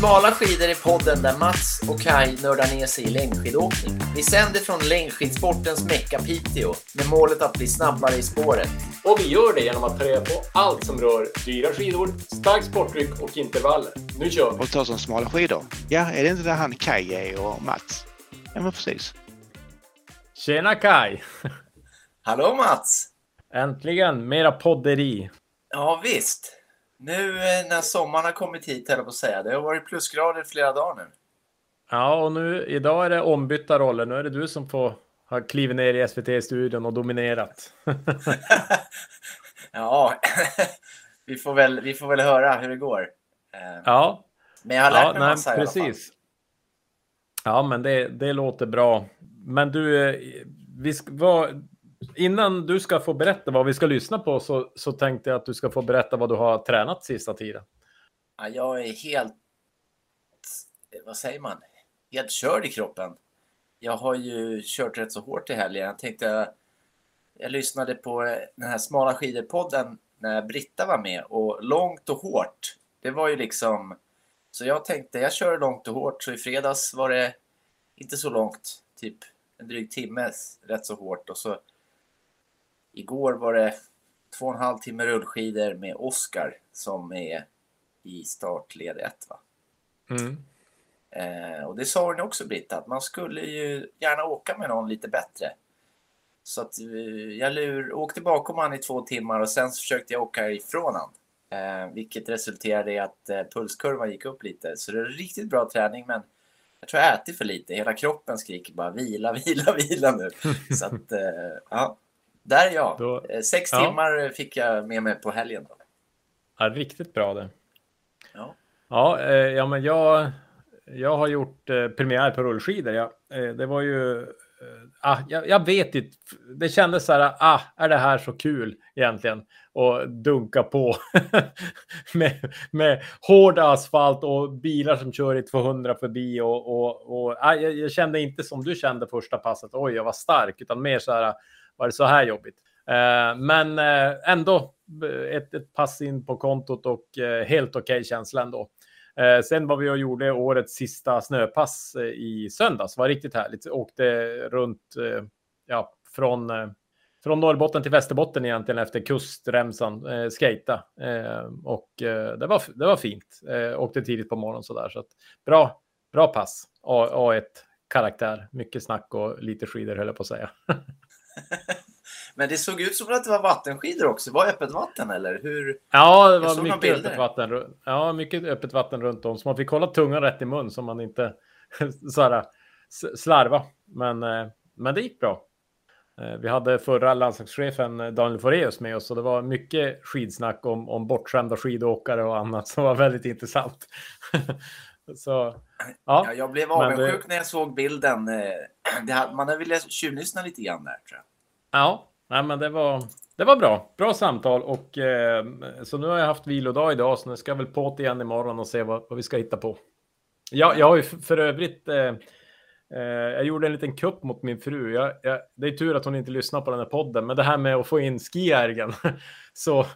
Smala skidor är podden där Mats och Kai nördar ner sig i längdskidåkning. Vi sänder från längdskidsportens mecka Piteå med målet att bli snabbare i spåret. Och vi gör det genom att ta reda på allt som rör dyra skidor, starkt sporttryck och intervaller. Nu kör vi! Och ta som smala skidor. Ja, är det inte där han Kaj är och Mats? Ja, men precis. Tjena Kai! Hallå Mats! Äntligen mera podderi. Ja visst. Nu eh, när sommaren har kommit hit, höll jag på att säga. Det har varit plusgrader flera dagar nu. Ja, och nu idag är det ombytta roller. Nu är det du som får ha klivit ner i SVT-studion och dominerat. ja, vi får, väl, vi får väl höra hur det går. Eh, Ja, Men jag har lärt ja mig nej, massa i alla fall. precis. Ja, men det, det låter bra. Men du, eh, vi ska, vad, innan du ska få berätta vad vi ska lyssna på så, så tänkte jag att du ska få berätta vad du har tränat sista tiden. Ja, jag är helt, vad säger man, helt körd i kroppen. Jag har ju kört rätt så hårt i helgen. Jag tänkte, jag, lyssnade på den här Smala skidor-podden när Britta var med och långt och hårt. Det var ju liksom, så jag tänkte jag kör långt och hårt. Så i fredags var det inte så långt, typ en dryg timme rätt så hårt och så igår var det två och en halv timme rullskidor med Oskar som är i startled 1. Va? Mm. Eh, och det sa hon också Britta, att man skulle ju gärna åka med någon lite bättre. Så att eh, jag lur, åkte bakom han i två timmar och sen så försökte jag åka ifrån han. Eh, vilket resulterade i att eh, pulskurvan gick upp lite. Så det är riktigt bra träning men jag tror jag ätit för lite. Hela kroppen skriker bara vila, vila, vila nu. så att eh, ja, där är jag. Då- Eh, Sex ja. timmar fick jag med mig på helgen. Då. Ja, riktigt bra det. Ja. Ja, eh, ja men jag, jag har gjort eh, premiär på rullskidor. Ja. Eh, det var ju... Eh, ah, jag, jag vet inte. Det kändes så här, ah, är det här så kul egentligen? Och dunka på med, med hård asfalt och bilar som kör i 200 förbi. Och, och, och ah, jag, jag kände inte som du kände första passet, oj, jag var stark, utan mer så här, var det så här jobbigt? Eh, men eh, ändå eh, ett, ett pass in på kontot och eh, helt okej känsla ändå. Eh, sen var vi och gjorde årets sista snöpass eh, i söndags. var riktigt härligt. Åkte runt eh, ja, från, eh, från Norrbotten till Västerbotten egentligen efter kustremsan. Eh, skata. Eh, och eh, det, var, det var fint. Eh, åkte tidigt på morgonen sådär. Så att, bra, bra pass. A, A1 karaktär. Mycket snack och lite skidor höll jag på att säga. Men det såg ut som att det var vattenskidor också. Var det öppet vatten eller hur? Ja, det var mycket öppet vatten. Ja, mycket öppet vatten runt om. Så man fick hålla tungan rätt i mun så man inte så här, slarva. Men, eh, men det gick bra. Eh, Vi hade förra landslagschefen eh, Daniel Foreus med oss och det var mycket skidsnack om, om bortskämda skidåkare och annat som var väldigt intressant. så Ja, ja, jag blev men det- avundsjuk när jag såg bilden. Det hade, man velat tjuvlyssna lite grann där tror jag ja nej, men det var, det var bra. Bra samtal och eh, så nu har jag haft vilodag idag så nu ska jag väl på det igen imorgon och se vad, vad vi ska hitta på. Ja, jag har ju för övrigt. Eh, eh, jag gjorde en liten kupp mot min fru. Jag, jag, det är tur att hon inte lyssnar på den här podden, men det här med att få in skijärgen. så,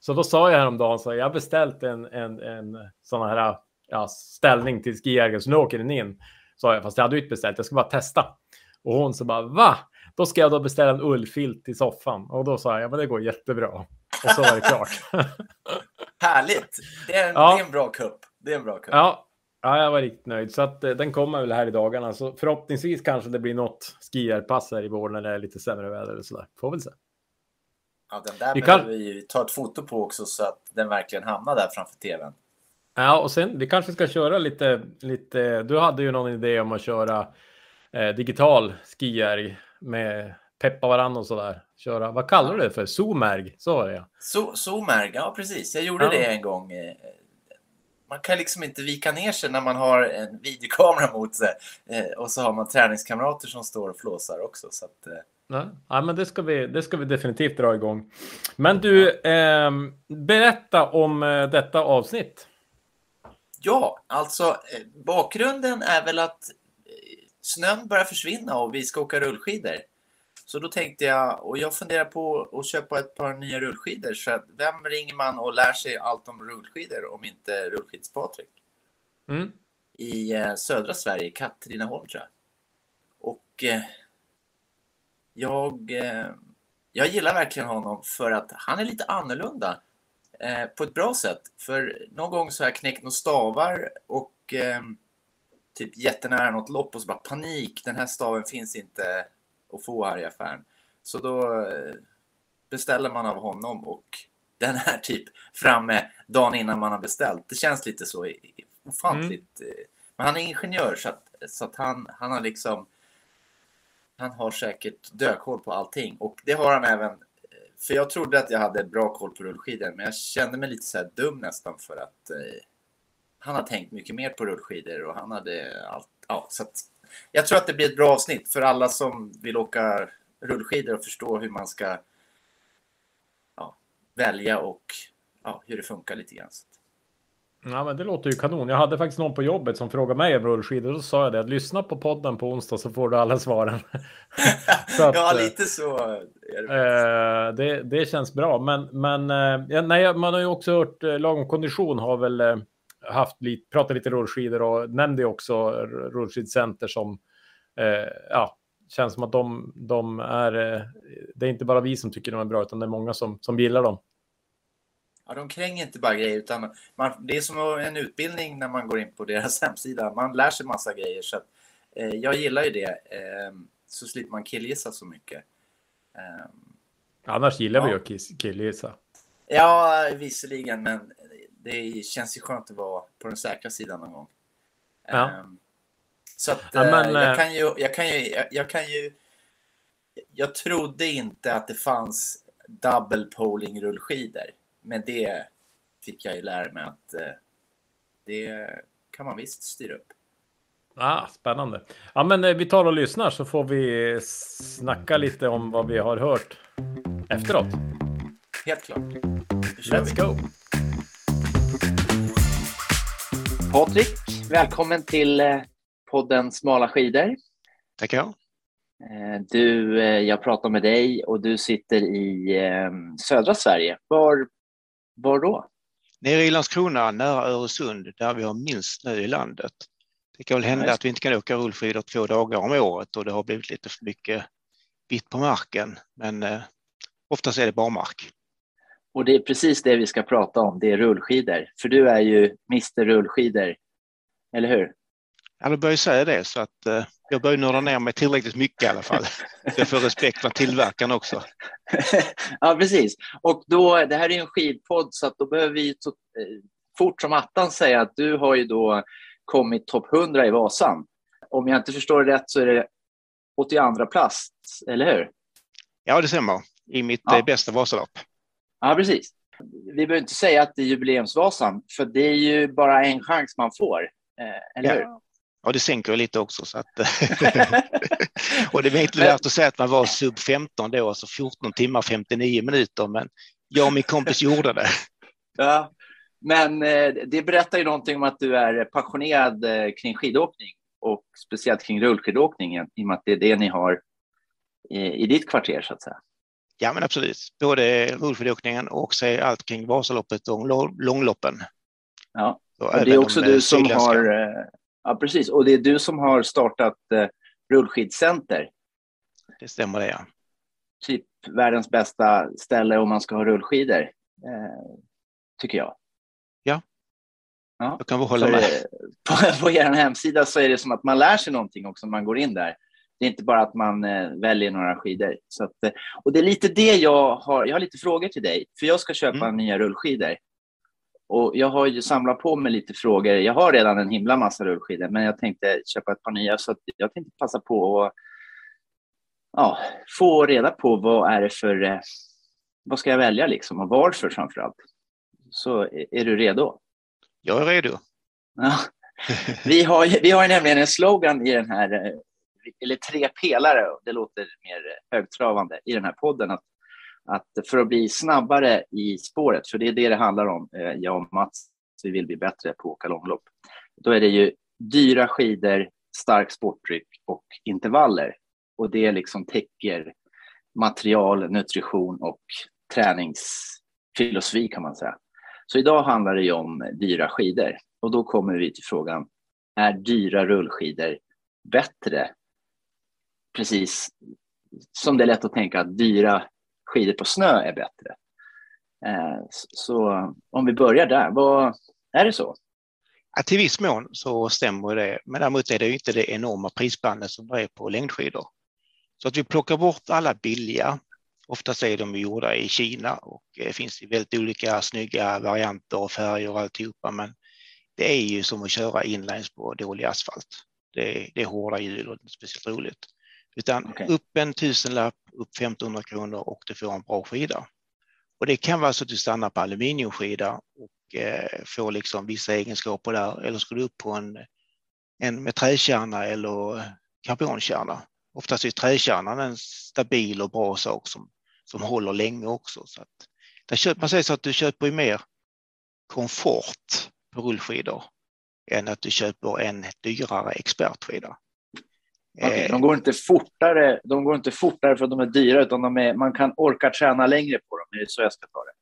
så då sa jag häromdagen så jag har beställt en, en, en sån här ja, ställning till skijärgen, så nu åker den in. Sa jag, fast jag hade ju inte beställt, jag ska bara testa. Och hon så bara, va? Då ska jag då beställa en ullfilt i soffan. Och då sa jag, ja men det går jättebra. Och så var det klart. Härligt! Det är en, Ja. det är en bra kupp. Det är en bra kupp. Ja, ja, jag var riktigt nöjd. Så att, eh, den kommer väl här i dagarna. Så förhoppningsvis kanske det blir något skierpass här i vår när det är lite sämre väder eller sådär. Får väl se. Ja, den där Vi kan- vi ta ett foto på också så att den verkligen hamnar där framför tvn. Ja, och sen vi kanske ska köra lite, lite. Du hade ju någon idé om att köra eh, digital skijärg med peppa varandra och sådär. Köra, vad kallar du det för? Zoomärg? Så var det ja. Så, Zoomerg, ja precis. Jag gjorde Ja. det en gång. eh, Man kan liksom inte vika ner sig när man har en videokamera mot sig. Eh, Och så har man träningskamrater som står och flåsar också. Så att, eh, Nej, ja, men det ska, vi, det ska vi definitivt dra igång. Men du, ehm, berätta om eh, detta avsnitt. Ja, alltså eh, bakgrunden är väl att eh, snön börjar försvinna och vi ska åka rullskidor. Så då tänkte jag, och jag funderar på att köpa ett par nya rullskidor. Så att vem ringer man och lär sig allt om rullskidor om inte Rullskids-Patrik? Mm. i eh, södra Sverige, Katrineholm tror jag. Och eh, jag, eh, jag gillar verkligen honom för att han är lite annorlunda eh, på ett bra sätt. För någon gång så har jag knäckt några stavar och eh, typ jättenära något lopp och så bara panik, den här staven finns inte att få här i affären. Så då eh, beställer man av honom och den är typ framme dagen innan man har beställt. Det känns lite så ofantligt. eh, Men han är ingenjör så att, så att han, han har liksom han har säkert dökoll på allting och det har han även eh, för jag trodde att jag hade bra koll på rullskidor men jag kände mig lite så här dum nästan för att han har tänkt mycket mer på rullskidor och han hade allt. Ja, så att, jag tror att det blir ett bra avsnitt för alla som vill åka rullskidor och förstå hur man ska ja, välja och ja, hur det funkar lite grann. Så att- Ja, men det låter ju kanon. Jag hade faktiskt någon på jobbet som frågade mig om rullskidor. Då sa jag det, att lyssna på podden på onsdag så får du alla svaren. Att, ja, lite så det. Eh, det, det känns bra, men, men eh, ja, nej, man har ju också hört eh, lagom kondition har väl eh, haft lite, pratat lite rullskidor och nämnde också rullskidcenter som eh, ja, känns som att de, de är. Eh, det är inte bara vi som tycker de är bra, utan det är många som, som gillar dem. Ja, de kränger inte bara grejer utan man, det är som en utbildning när man går in på deras hemsida. Man lär sig massa grejer så att, eh, jag gillar ju det. Eh, så slipper man killgissa så mycket. Eh, Annars gillar vi Ja. ju att killgissa. ja, visserligen, men det känns ju skönt att vara på den säkra sidan någon gång. Ja. Eh, så att Ja, eh, men, eh, jag kan ju, jag kan ju, jag, jag kan ju. Jag trodde inte att det fanns double poling rullskidor, men det fick jag ju lära mig att eh, det kan man visst styra upp. Ah, spännande. Ja, men eh, vi tar och lyssnar så får vi snacka lite om vad vi har hört efteråt. Helt klart. Let's go! Patrik, välkommen till eh, podden Smala skidor. Tackar. Eh, Du, eh, jag pratar med dig och du sitter i södra Sverige. Var, var då? Nere i Landskrona, nära Öresund, där vi har minst snö i landet. Det kan väl hända att vi inte kan åka rullskidor två dagar om året och det har blivit lite för mycket vitt på marken. Men eh, oftast är det barmark. Och det är precis det vi ska prata om, det är rullskidor. För du är ju Mr Rullskidor, eller hur? Ja, du börjar säga det så att eh, jag börjar nörda ner mig tillräckligt mycket i alla fall. Så jag får respekt för tillverkaren också. ja, precis. Och då, det här är en skidpodd så att då behöver vi så, eh, fort som attan säga att du har ju då kommit topp 100 i Vasan. Om jag inte förstår det rätt så är det 82 plats, eller hur? Ja, det stämmer. I mitt Ja. eh, bästa Vasalopp. Ja, precis. Vi behöver inte säga att det är jubileumsvasan, för det är ju bara en chans man får. Eh, eller hur? Ja. Ja, det sänker ju lite också. Så att, och det är inte värt att säga att man var sub 15 då, alltså 14 timmar 59 minuter, men jag och min kompis gjorde det. Ja. Men eh, det berättar ju någonting om att du är passionerad eh, kring skidåkning och speciellt kring rullskidåkning i och med att det är det ni har i, i ditt kvarter så att säga. Ja, men absolut. Både rullskidåkningen och så allt kring Vasaloppet och lång- långloppen. Ja. Och det är också de, eh, du som har, eh, ja precis, och det är du som har startat eh, rullskidcenter, Det stämmer det, ja. typ världens bästa ställe om man ska ha rullskidor, eh, tycker jag. Jag kan väl hålla med. På, på er hemsida så är det som att man lär sig någonting också när man går in där. Det är inte bara att man eh, väljer några skidor. Så att, eh, och det är lite det jag har. Jag har lite frågor till dig, för jag ska köpa Mm. nya rullskidor. Och jag har ju samlat på mig lite frågor. Jag har redan en himla massa rullskidor, men jag tänkte köpa ett par nya. Så jag tänkte passa på att ja, få reda på vad är det för... Eh, vad ska jag välja liksom och varför framför allt. Så är, du redo? Jag är redo. Ja. Vi har, vi har nämligen en slogan i den här, eller tre pelare, det låter mer högtravande, i den här podden. Att, att för att bli snabbare i spåret, för det är det det handlar om, eh, jag och Mats, vi vill bli bättre på att åka långlopp. Då är det ju dyra skidor, stark sporttryck och intervaller. Och det liksom täcker material, nutrition och träningsfilosofi kan man säga. Så idag handlar det ju om dyra skidor och då kommer vi till frågan, är dyra rullskidor bättre? Precis som det är lätt att tänka att dyra skidor på snö är bättre. Eh, så om vi börjar där, vad, är det så? Ja, till viss mån så stämmer det, men däremot är det inte det enorma prisbandet som det är på längdskidor. Så att vi plockar bort alla billiga, oftast är de gjorda i Kina och eh, det i väldigt olika snygga varianter och färger och alltihopa, men det är ju som att köra inlines på dålig asfalt. Det det är hårda hjul och inte speciellt roligt. Utan okay. upp en tusenlapp, upp 1500 kronor och du får en bra skida. Och det kan vara så att du stannar på aluminiumskida och eh, får liksom vissa egenskaper där. Eller ska du upp på en, en med träkärna eller karbonkärna. Oftast är träkärnan en stabil och bra sak som, som håller länge också. Så att, där köper, man säger så att du köper mer komfort på rullskidor än att du köper en dyrare expertskida. Okay, eh. de, går inte fortare, de går inte fortare för att de är dyra, utan de är, man kan orka träna längre på dem. Det är så jag ska ta det.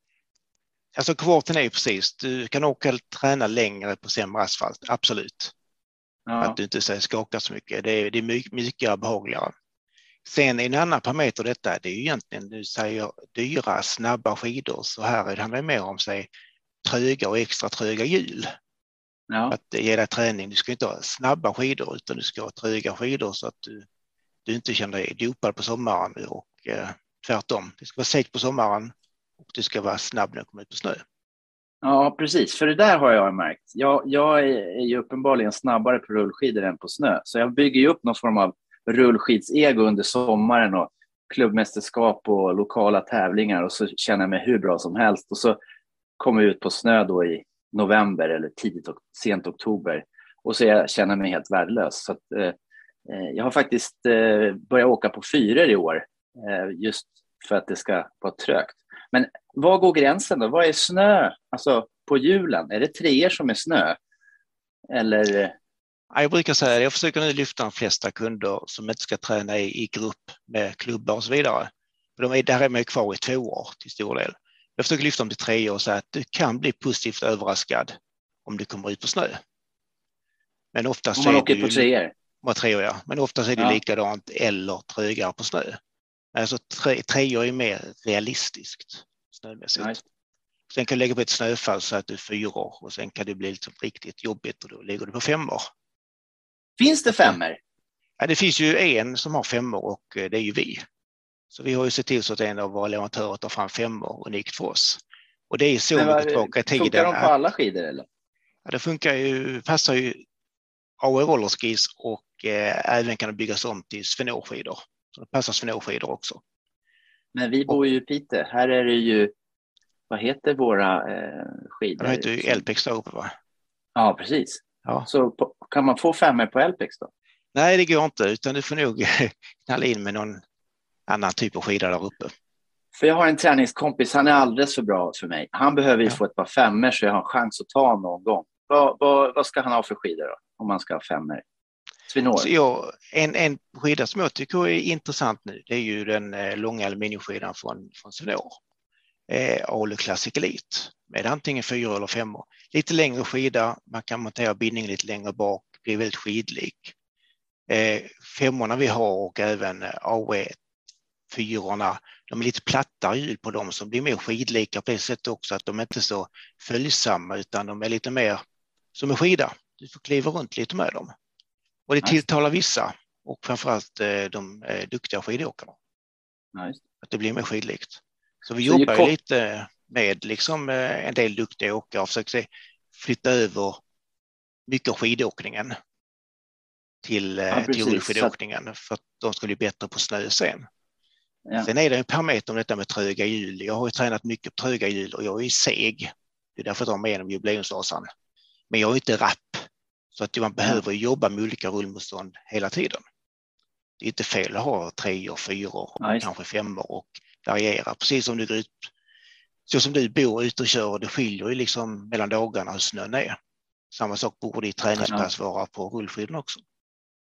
Alltså kvarten är precis, du kan åka träna längre på sämre asfalt, absolut. Ja. Att du inte skakar så mycket, det är, det är mycket, mycket behagligare. Sen en annan parameter detta, det är ju egentligen, du säger dyra, snabba skidor, så här handlar det mer om sig tröga och extra tröga hjul. Ja. Att ge dig träning. Du ska inte ha snabba skidor utan du ska ha tröga skidor så att du, du inte känner dig dopad på sommaren och eh, tvärtom. Det ska vara segt på sommaren och du ska vara snabb när du kommer ut på snö. Ja, precis. För det där har jag märkt. Jag, jag är ju uppenbarligen snabbare på rullskidor än på snö. Så jag bygger ju upp någon form av rullskidsego under sommaren och klubbmästerskap och lokala tävlingar och så känner jag mig hur bra som helst. Och så kommer jag ut på snö då i november eller tidigt och sent oktober och så jag känner mig helt värdelös. Så att, eh, eh, jag har faktiskt eh, börjat åka på fyror i år eh, just för att det ska vara trögt. Men var går gränsen då? Vad är snö alltså på hjulen? Är det treor som är snö? Eller? Eh? Jag brukar säga det, jag försöker nu lyfta de flesta kunder som inte ska träna i, i grupp med klubbar och så vidare. De är, där är man kvar i två år till stor del. Jag försöker lyfta dem till tre och säga att du kan bli positivt överraskad om du kommer ut på snö. Men oftast om man åker på treor? treor, ja. Men oftast är det ja. likadant eller trögare på snö. Alltså tre, treor är mer realistiskt snömässigt. Nice. Sen kan du lägga på ett snöfall så att du fyror och sen kan det bli liksom riktigt jobbigt och då lägger du på femmor. Finns det femmor? Ja, det finns ju en som har femmor och eh, det är ju vi. Så vi har ju sett till så att en av våra leverantörer tar fram femmor unikt för oss. Och det är så mycket tillbaka i tiden. Funkar de på alla skidor eller? Ja, det funkar ju, passar ju AE rollerskis och eh, även kan det byggas om till svenåskidor. Så det passar svenåskidor också. Men vi bor ju i Piteå. Här är det ju, vad heter våra eh, skidor? De heter ju Elpex där uppe va? Ja, precis. Ja. Så på, kan man få femmor på Elpex då? Nej, det går inte, utan du får nog knalla in med någon annan typ av skida där uppe. För jag har en träningskompis, han är alldeles för bra för mig. Han behöver ju ja. få ett par femmor så jag har en chans att ta någon gång. Vad, vad, vad ska han ha för skidor då, om man ska ha femmor? Svinår. Så jag, en, en skida som jag tycker är intressant nu, det är ju den eh, långa aluminiumskidan från, från Svinår. Eh, Alu Classic Elite med antingen fyra eller femmor. Lite längre skida, man kan montera bindningen lite längre bak, blir väldigt skidlik. Eh, femmorna vi har och även AE fyrorna, de är lite plattare hjul på dem som blir mer skidlika på det sättet också att de är inte så följsamma utan de är lite mer som en skida. Du får kliva runt lite med dem. Och det tilltalar vissa och framförallt eh, de eh, duktiga skidåkarna. Nice. Att det blir mer skidlikt. Så vi så jobbar lite med liksom eh, en del duktiga åkare och försöker flytta över mycket av skidåkningen till, ja, till rullskidåkningen för att de ska bli bättre på snö sen. Ja. Sen är det en parameter om detta med tröga hjul. Jag har ju tränat mycket på tröga hjul och jag är seg. Det är därför jag tar med genom jubileumsvasan. Men jag är inte rapp. Så att man behöver jobba med olika rullmotstånd hela tiden. Det är inte fel att ha tre och fyra och nice. kanske femmor och variera. Precis som du går ut, så som du bor ute och kör, det skiljer ju liksom mellan dagarna hur snön är. Samma sak borde i träningspass vara på rullskidorna också.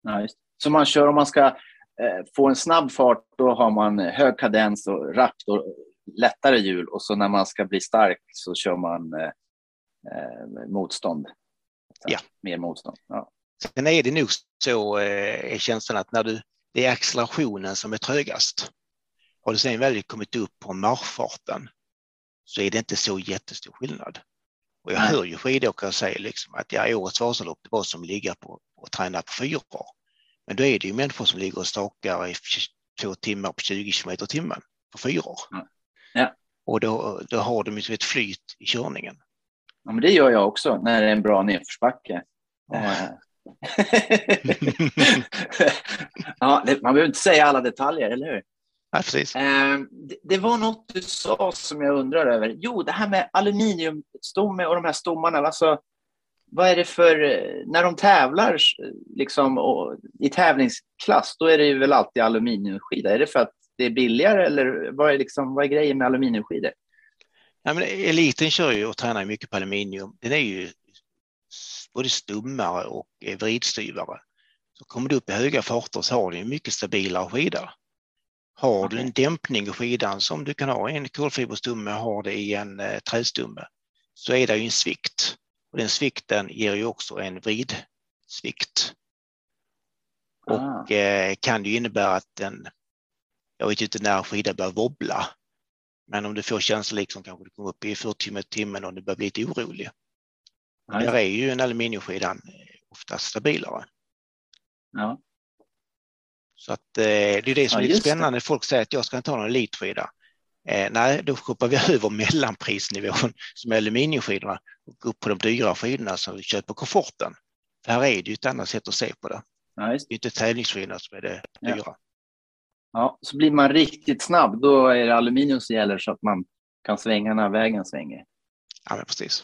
Nice. Så man kör om man ska Eh, få en snabb fart, då har man hög kadens och rappt och lättare hjul. Och så när man ska bli stark så kör man eh, eh, motstånd. Så, Ja. Mer motstånd. Ja. Sen är det nog så, eh, är känslan att när du, det är accelerationen som är trögast. Har du sen väl kommit upp på marschfarten så är det inte så jättestor skillnad. Och jag hör ju skidåkare säga liksom att ja, årets Vasalopp det var som att ligga på och träna på fyror. Men då är det ju människor som ligger och stakar i två timmar på 20 kilometer i timmen på fyror. Ja. Ja. Och då, då har de ju ett flyt i körningen. ja, men det gör jag också när det är en bra nedförsbacke. Ja. Eh. ja, det, man behöver inte säga alla detaljer, eller hur? Ja, precis. Eh, det, det var något du sa som jag undrar över. Jo, det här med aluminiumstomme och de här stommarna. Alltså, vad är det för... När de tävlar liksom, och, i tävlingsklass, då är det väl alltid aluminiumskida. Är det för att det är billigare eller vad är, liksom, vad är grejen med aluminiumskidor? Ja, men eliten kör ju och tränar mycket på aluminium. Den är ju både stummare och vridstyvare. Så kommer du upp i höga farter så har du en mycket stabilare skida. Har du Okej. en dämpning i skidan som du kan ha i en kolfiberstumme har det i en eh, trästumme så är det ju en svikt. Och den svikten ger ju också en vridsvikt. Ah, Och eh, kan ju innebära att den, jag vet ju inte när skidan börjar wobbla, men om du får känslan liksom kanske du kommer upp i 40 km i timmen och du börjar bli lite orolig. ja, Där är ju en aluminiumskidan eh, oftast stabilare. ja. Så att eh, det är det som Ja, är lite just det. spännande. Folk säger att jag ska inte ha någon elitskida. Eh, nej, då hoppar vi över mellanprisnivån som är aluminiumskidorna och upp på de dyra skidorna som vi köper komforten. För här är det ju ett annat sätt att se på det. Ja, just. Det är inte tävlingsskidorna som är det Ja. dyra. ja, så blir man riktigt snabb, då är det aluminium som gäller så att man kan svänga när vägen svänger. Ja, men precis.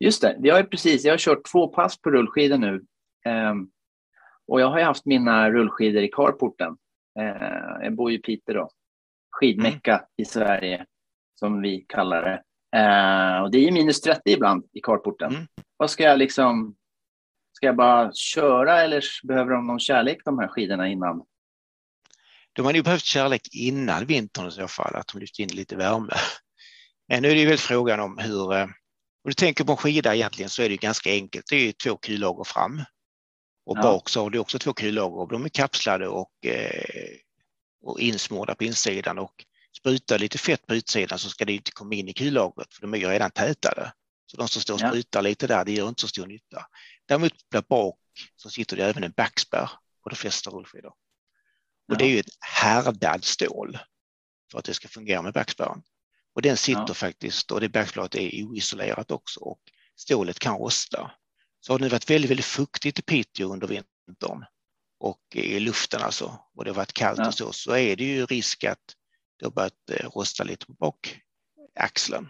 Just det, jag, är precis, jag har kört två pass på rullskidor nu. Ehm, och jag har ju haft mina rullskidor i carporten. Ehm, jag bor ju i Piteå då. Skidmecka i Sverige, som vi kallar det. Ehm, och det är minus 30 ibland i carporten. Mm. Vad ska jag liksom... Ska jag bara köra eller behöver de någon kärlek de här skidorna innan? De har ju behövt kärlek innan vintern i så fall, att de lyfter in lite värme. Men nu är det väl frågan om hur... eh, Om du tänker på en skida egentligen så är det ju ganska enkelt. Det är ju två kullager fram. Och Ja. bak så har du också två kullager de är kapslade och, eh, och insmorda på insidan och sprutar lite fett på utsidan så ska det inte komma in i kullagret för de är ju redan tätade. Så de som står och Ja. sprutar lite där, det gör inte så stor nytta. Däremot där bak så sitter det även en backspärr på de flesta rullskidor. Och det är ju ett härdad stål för att det ska fungera med backspärren. Och den sitter Ja. faktiskt, och det backspärret är oisolerat också och stålet kan rosta. Så har det nu varit väldigt, väldigt fuktigt i Piteå under vintern och i luften alltså, och det har varit kallt Ja. och så, så är det ju risk att det har börjat eh, rosta lite på bakaxeln.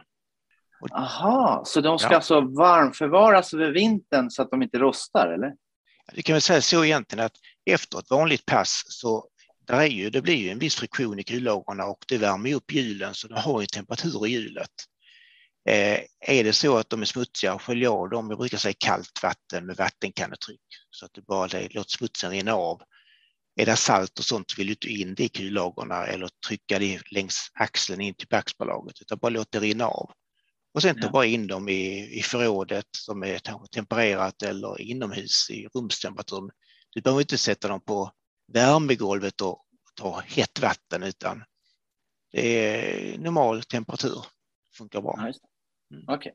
Aha, så de ska Ja. alltså varmförvaras över vintern så att de inte rostar, eller? Du kan väl säga så egentligen att efter ett vanligt pass så där är ju, det blir ju en viss friktion i kullagren och det värmer upp hjulen så de har ju temperatur i hjulet. Eh, är det så att de är smutsiga, skölj av dem. Jag brukar säga kallt vatten med vattenkannetryck så att det bara det, låt smutsen rinna av. Är det salt och sånt vill du inte in det i kullagren eller trycka det längs axeln in till backspärrlaget utan bara låt det rinna av. Och sen ta Ja. bara in dem i, i förrådet som är tempererat eller inomhus i rumstemperatur. Du behöver inte sätta dem på värmegolvet och ta hett vatten utan det är normal temperatur. Funkar bra. Ja, Mm. Okej.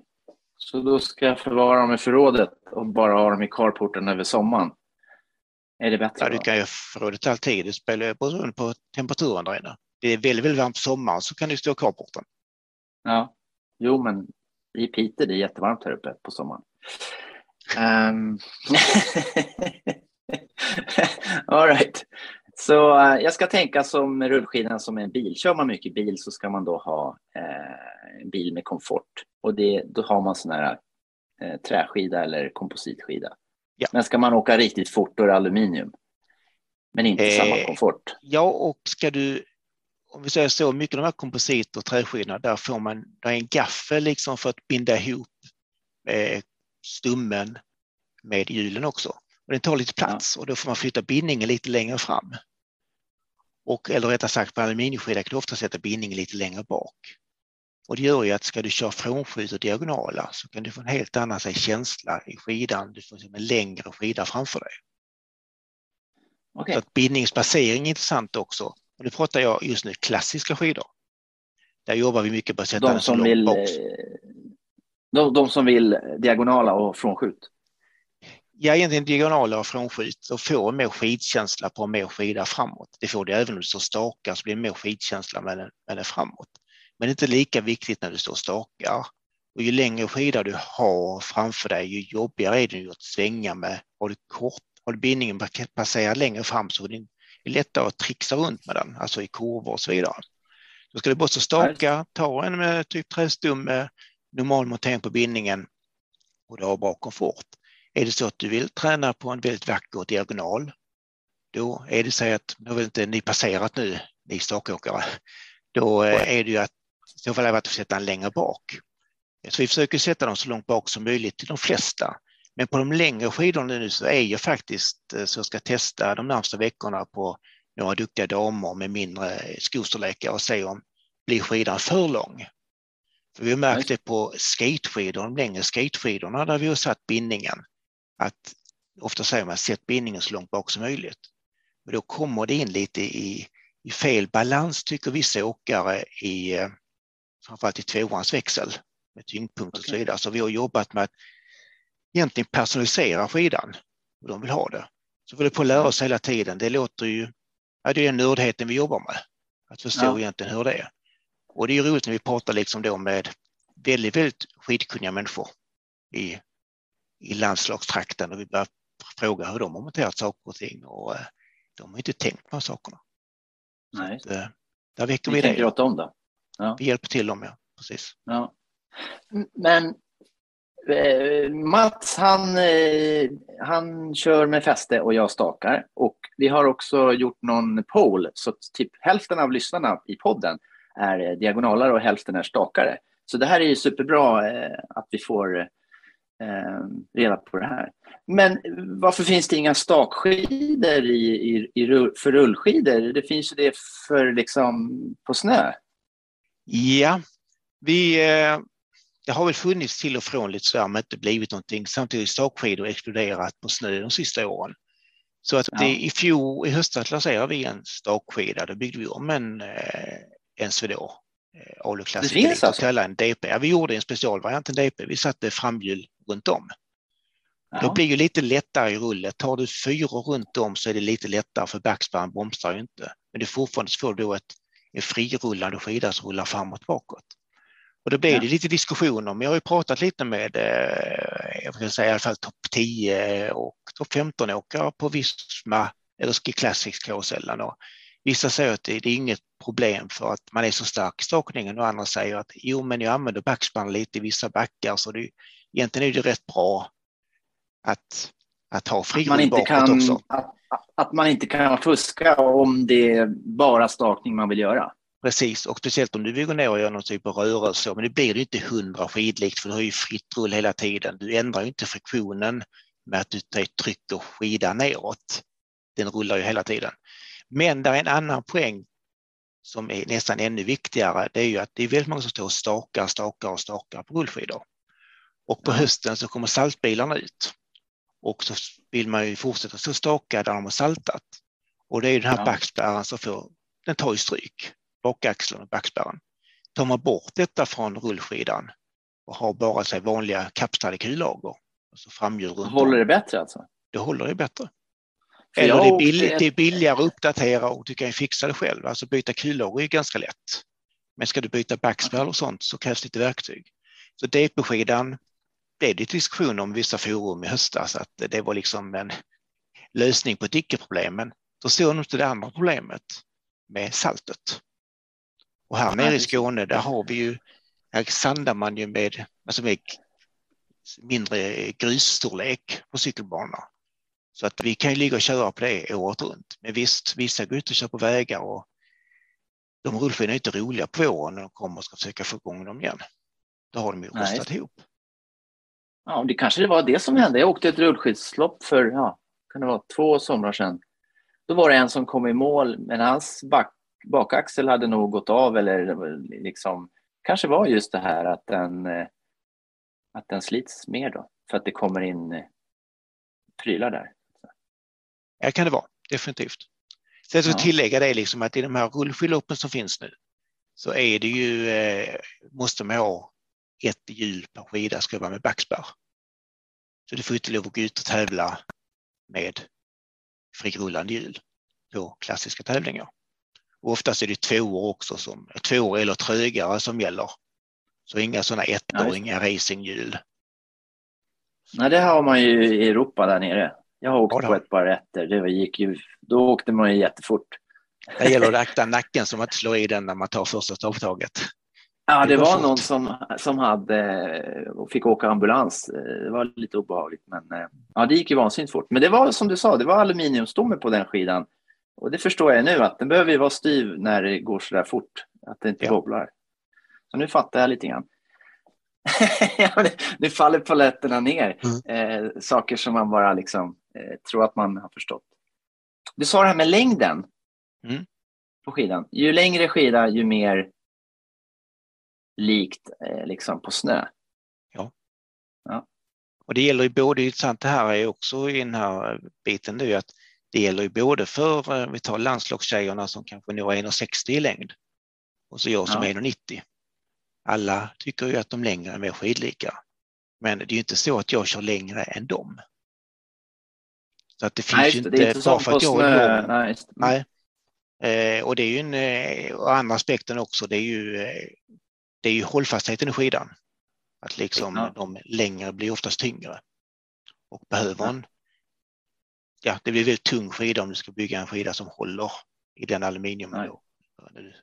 Så då ska jag förvara dem i förrådet och bara ha dem i carporten över sommaren? Är det bättre? Ja, du kan ju förrådet alltid. Det spelar beroende på temperaturen där inne. Det är väldigt, väldigt varmt på sommaren så kan du stå i carporten. Ja. Jo, men i Piteå det är jättevarmt här uppe på sommaren. Um... All right. Så eh, jag ska tänka som rullskidan som en bil. Kör man mycket bil så ska man då ha eh, en bil med komfort. Och det, då har man sån här eh, träskida eller kompositskida. Ja. Men ska man åka riktigt fort då är det aluminium. Men inte Eh, samma komfort. Ja, och ska du, om vi säger så, mycket av de här komposit och träskidorna, där får man, där är en gaffel liksom för att binda ihop eh, stummen med hjulen också. Och den tar lite plats och då får man flytta bindningen lite längre fram. Och, eller rättare sagt, på aluminiumskida kan du ofta sätta bindningen lite längre bak. Och det gör ju att ska du köra frånskjut och diagonala så kan du få en helt annan sig, känsla i skidan. Du får en längre skida framför dig. Okay. Så att bindningsbasering är intressant också. Och nu pratar jag just nu klassiska skidor. Där jobbar vi mycket på att sätta de som vill, bak. eh, de, de som vill diagonala och frånskjut? Ja, egentligen diagonala och frånskjut och får mer skidkänsla på mer skida framåt. Det får du även om du står stakar så blir det mer skidkänsla med den, med den framåt. Men det är inte lika viktigt när du står stakar. Och ju längre skida du har framför dig, ju jobbigare är det att svänga med. Har du kort, har du bindningen passerar längre fram så är det lättare att trixa runt med den, alltså i kurvor och så vidare. Då ska du bara stå staka, ta en med typ trästum med normal montering på bindningen och du har bra komfort. Är det så att du vill träna på en väldigt vacker diagonal, då är det så att, nu har väl inte ni passerat nu, ni stakåkare, då är det ju att i så fall att sätta den längre bak. Så vi försöker sätta dem så långt bak som möjligt till de flesta. Men på de längre skidorna nu så är jag faktiskt, så jag ska testa de närmsta veckorna på några duktiga damer med mindre skostorlekar och se om blir skidan för lång. För vi har märkt det på skateskidor, de längre skateskidorna där vi har satt bindningen, att ofta säger man sätt bindningen så långt bak som möjligt. Men då kommer det in lite i, i fel balans tycker vissa åkare i framförallt i tvåans växel med tyngdpunkt och så vidare. Så vi har jobbat med att egentligen personalisera skidan hur de vill ha det. Så vi håller på att lära oss hela tiden. Det låter ju, ja, det är den nördheten vi jobbar med. Att förstå ja. egentligen hur det är. Och det är roligt när vi pratar liksom då med väldigt, väldigt skidkunniga människor i, i landslagstrakten och vi börjar fråga hur de har monterat saker och ting och eh, de har inte tänkt på de här sakerna. Nej. Så eh, där väcker vi, vi det. Åt dem då? Ja. Vi hjälper till dem, ja. Precis. Ja. Men eh, Mats, han, han kör med fäste och jag stakar. Och vi har också gjort någon poll, så typ hälften av lyssnarna i podden är diagonalare och hälften är stakare. Så det här är ju superbra att vi får reda på det här. Men varför finns det inga stakskidor i, i, i, för rullskidor? Det finns ju det för liksom på snö. Ja, vi, eh, det har väl funnits till och från lite sådär men inte blivit någonting. Samtidigt har stakskidor exploderat på snö de sista åren. Så att det, i fjol, i höstas lanserade vi en stakskida. Då byggde vi om en, en Swedor. Alu Classic det finns alltså? en DP. Ja, vi gjorde en specialvariant, en DP. Vi satte framhjul runt om. Ja. Det blir ju lite lättare i rullet. Tar du fyra runt om så är det lite lättare för backspärren bromsar ju inte. Men det är fortfarande så får du då ett, en frirullande skida som rullar framåt bakåt. Och då blir ja. det lite diskussion om, jag har ju pratat lite med, eh, jag vill säga i alla fall topp 10 och topp 15 åkare på Visma eller Ski Classics karusellen. Och vissa säger att det, det är inget problem för att man är så stark i stakningen och andra säger att jo, men jag använder backspann lite i vissa backar så det, egentligen är det rätt bra att, att ha frirull bakåt kan, också. Att, att man inte kan fuska om det är bara stakning man vill göra. Precis, och speciellt om du vill gå ner och göra någon typ av rörelse, men det blir ju inte hundra skidlikt för du har ju fritt rull hela tiden. Du ändrar ju inte friktionen med att du trycker skidan neråt. Den rullar ju hela tiden. Men det är en annan poäng som är nästan ännu viktigare. Det är ju att det är väldigt många som står och stakar, stakar och stakar på rullskidor. Och på hösten så kommer saltbilarna ut. Och så vill man ju fortsätta så staka där de har saltat. Och det är den här ja. backspärren som får, den tar ju stryk, bakaxeln och backspärren. Tar man bort detta från rullskidan och har bara sig vanliga kapslade kullager, alltså framhjul runt Håller det bättre alltså? Det håller det bättre. Eller det är, billig, det är billigare att uppdatera och du kan ju fixa det själv. Alltså byta kullager är ganska lätt. Men ska du byta backspärr och sånt så krävs lite verktyg. Så DP-skidan blev det diskussion om vissa forum i höstas att det var liksom en lösning på ett icke-problem. Men då såg inte det andra problemet med saltet. Och här nere i Skåne, där har vi ju, här sandar man ju med, alltså med mindre grusstorlek på cykelbanor. Så att vi kan ju ligga och köra på det året runt. Men visst, vissa går ut och kör på vägar och de rullskidorna är inte roliga på våren när de kommer och ska försöka få igång dem igen. Då har de ju rostat ihop. Ja, det kanske var det som hände. Jag åkte ett rullskidslopp för, ja, kan det vara två somrar sedan. Då var det en som kom i mål, men hans back, bakaxel hade nog gått av eller liksom kanske var just det här att den, eh, att den slits mer då, för att det kommer in eh, prylar där. Ja, kan det vara, definitivt. Sen så Ja. tillägga det liksom att i de här rullskidloppen som finns nu så är det ju, eh, måste man ha ett hjul per skida ska vara med backspärr. Så du får inte lov att gå ut och tävla med frirullande hjul på klassiska tävlingar. Och oftast är det tvåor också, som, tvåor eller trögare som gäller. Så inga sådana ettor, det. inga racinghjul. Nej, det har man ju i Europa där nere. Jag har åkt Ja, på ett par rätter. Det gick ju, då åkte man ju jättefort. Det gäller att akta nacken så man inte slår i den när man tar första stavtaget. Ja, Det var någon som, som hade och fick åka ambulans. Det var lite obehagligt, men eh, ja, det gick ju vansinnigt fort. Men det var som du sa, det var aluminiumstomme på den skidan. Och det förstår jag nu att den behöver ju vara styv när det går så där fort, att det inte Ja. wobblar. Så nu fattar jag lite grann. Nu faller paletterna ner. Eh, saker som man bara liksom eh, tror att man har förstått. Du sa det här med längden Mm. på skidan. Ju längre skida, ju mer likt eh, liksom på snö. Och det gäller ju både, intressant det här är också i den här biten nu att det gäller ju både för, eh, vi tar landslagstjejerna som kanske når 1,60 i längd och så jag som Ja. 1,90. Alla tycker ju att de längre är mer skidlika. Men det är ju inte så att jag kör längre än dem. Så att det finns Nej, ju inte, det, är inte bara för att jag är lång. Nej. Nej. Eh, och det är ju en, eh, och andra aspekten också, det är ju, eh, det är ju hållfastheten i skidan. Att liksom Ja. de längre blir oftast tyngre. Och behöver Ja. en, ja det blir väldigt tung skida om du ska bygga en skida som håller i den. Då. Du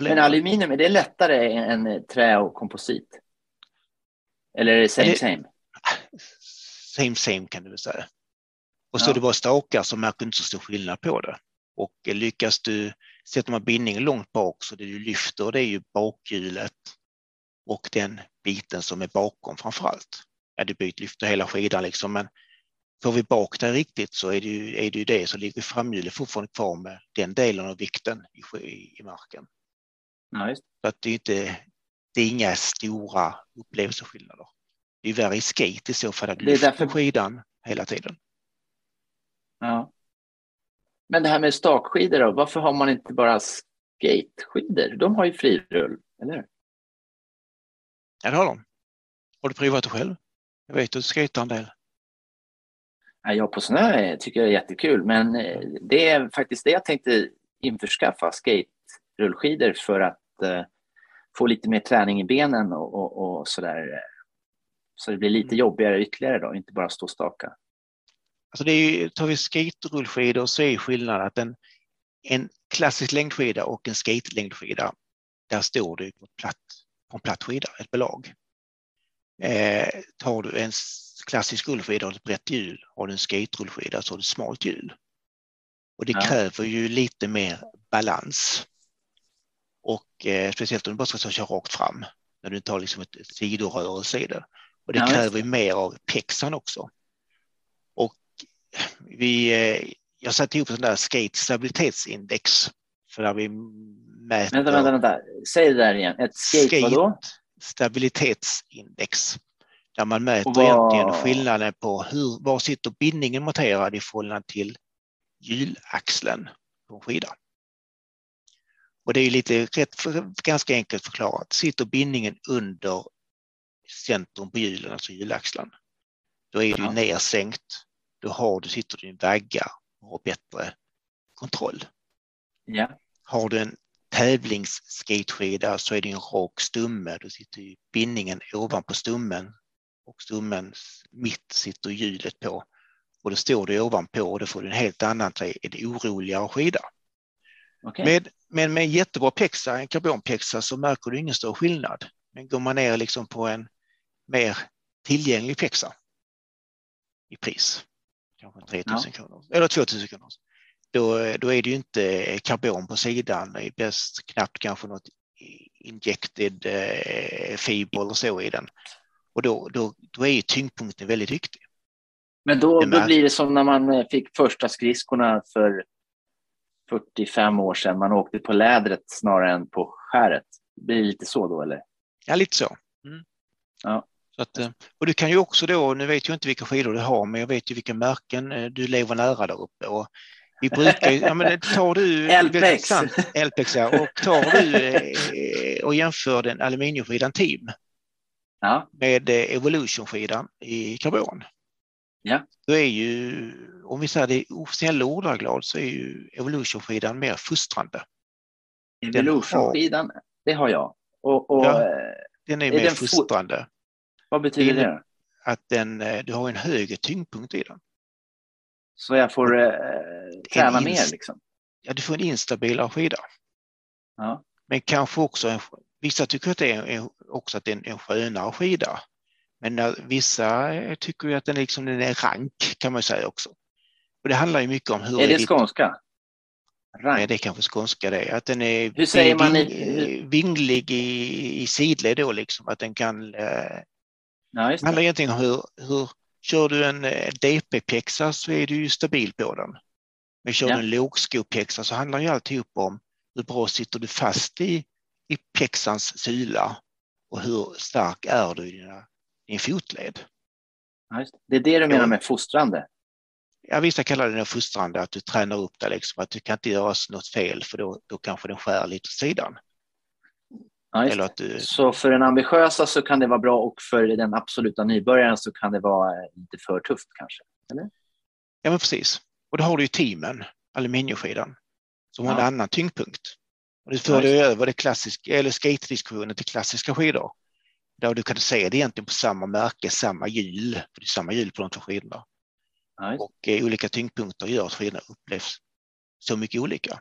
Men aluminium, är det lättare än eh, trä och komposit? Eller är det same Ja, det- same? Same same kan du väl säga. Och Ja. så är det bara stakar så märker du inte så stor skillnad på det. Och lyckas du, sätter man bindningen långt bak så det du lyfter det är ju bakhjulet och den biten som är bakom framför allt. Ja, du lyfter hela skidan liksom men får vi bak det riktigt så är det ju, är det, ju det så ligger framhjulet fortfarande kvar med den delen av vikten i, i marken. Just. Så att det är inte, det är inga stora upplevelseskillnader. Det är värre i skate i så fall att är lyfta därför- skidan hela tiden. Ja. Men det här med stakskidor då, varför har man inte bara skateskidor? De har ju frirull, eller hur? Ja, det har de. Har du provat det själv? Jag vet att du skejtar en del. Ja, på snö är- tycker jag är jättekul, men eh, det är faktiskt det jag tänkte införskaffa, skate-rullskidor för att eh, få lite mer träning i benen och, och, och sådär. eh, Så det blir lite Mm. jobbigare ytterligare då, inte bara stå och staka. Alltså det är tar vi skate-rullskidor så är skillnaden att en, en klassisk längdskida och en skate-längdskida, där står du på, platt, på en platt skida, ett belag. Eh, tar du en klassisk rullskida och ett brett hjul, har du en skate-rullskida så har du ett smalt hjul. Och det Ja. kräver ju lite mer balans. Och eh, speciellt om du bara ska köra rakt fram, när du har liksom ett, sidorörelse i det. Och det Ja, kräver ju mer av pexan också. Vi, eh, jag satte ihop en sån där skate stabilitetsindex. För där vi mäter Vänta, vänta, vänta. Säg det där igen. Ett skate, vadå? stabilitetsindex. Där man mäter vad- egentligen skillnaden på hur, var sitter bindningen monterad i förhållande till hjulaxeln på en skida. Och det är ju lite rätt, ganska enkelt förklarat. Sitter bindningen under centrum på hjulen, alltså hjulaxeln, då är det ju Ja. Då har du, sitter du i en vagga och har bättre kontroll. Ja. Har du en tävlingsskateskida så är det en rak stumme. Då sitter ju bindningen ovanpå stummen och stummens mitt sitter hjulet på. Och då står du ovanpå och då får du en helt annan, en oroligare skida. Med, men med en jättebra pexa, en karbonpexa, så märker du ingen stor skillnad. Men går man ner liksom på en mer tillgänglig pexa i pris, kanske 3000 kronor eller 2000 kronor, då, då är det ju inte karbon på sidan, det är bäst knappt kanske något injected eh, fiber eller så i den. Och då, då, då är ju tyngdpunkten väldigt viktig. Men då, då blir det som när man eh, fick första skridskorna för 45 år sedan. Man åkte på lädret snarare än på skäret. Blir det lite så då eller? Ja, lite så. Mm. Ja. Att, eh, och du kan ju också då, nu vet jag inte vilka skidor du har, men jag vet ju vilka märken eh, du lever nära där uppe. Och vi brukar ja men tar du... Elpex. Elpex ja, och tar du eh, och jämför den aluminiumskidan Team Ja, med eh, Evolution-skidan i karbon. Ja. Då är ju, om vi säger det i officiella ordalag, så är ju Evolution-skidan mer fostrande. Evolution-skidan, det har jag. Och, och Ja. eh, Den är, mer den fo- fostrande. Vad betyder Det det? Att den, eh, du har en högre tyngdpunkt i den. Så jag får eh, träna mer liksom? Ja, du får en instabilare skida. Ja. Men kanske också, en, vissa tycker att det är en, också att det är en, en skönare skida. Men när, vissa eh, tycker ju att den, liksom, den är rank kan man säga också. Och det handlar ju mycket om hur Är det ditt- skånska? Nej, Rank. det är kanske skånska det. Att den är Hur säger man i- ving, vinglig i, i sidled då liksom. Att den kan... Eh, Ja, det handlar egentligen om hur, hur... Kör du en eh, DP-pexa så är du ju stabil på den. Men kör Ja. du en lågskopexa så handlar ju alltihop om hur bra sitter du fast i, i pexans sula och hur stark är du i dina, din fotled. Ja, det. är det du menar med fostrande? Ja, vissa kallar det fostrande, att du tränar upp det liksom, att du kan inte göra något fel för då, då kanske den skär lite åt sidan. Ja, Eller att Så för den ambitiösa så kan det vara bra och för den absoluta nybörjaren så kan det vara eh, lite för tufft kanske? Ja, men precis. Och då har du ju teamen, aluminiumskidan, som har en Ja. annan tyngdpunkt. Och det Ja, för du över det klassiska, eller skate-diskussionen till klassiska skidor. Där du kan se det egentligen på samma märke, samma hjul, för det är samma hjul på de två skidorna. Ja. Och eh, olika tyngdpunkter gör att skidorna upplevs så mycket olika.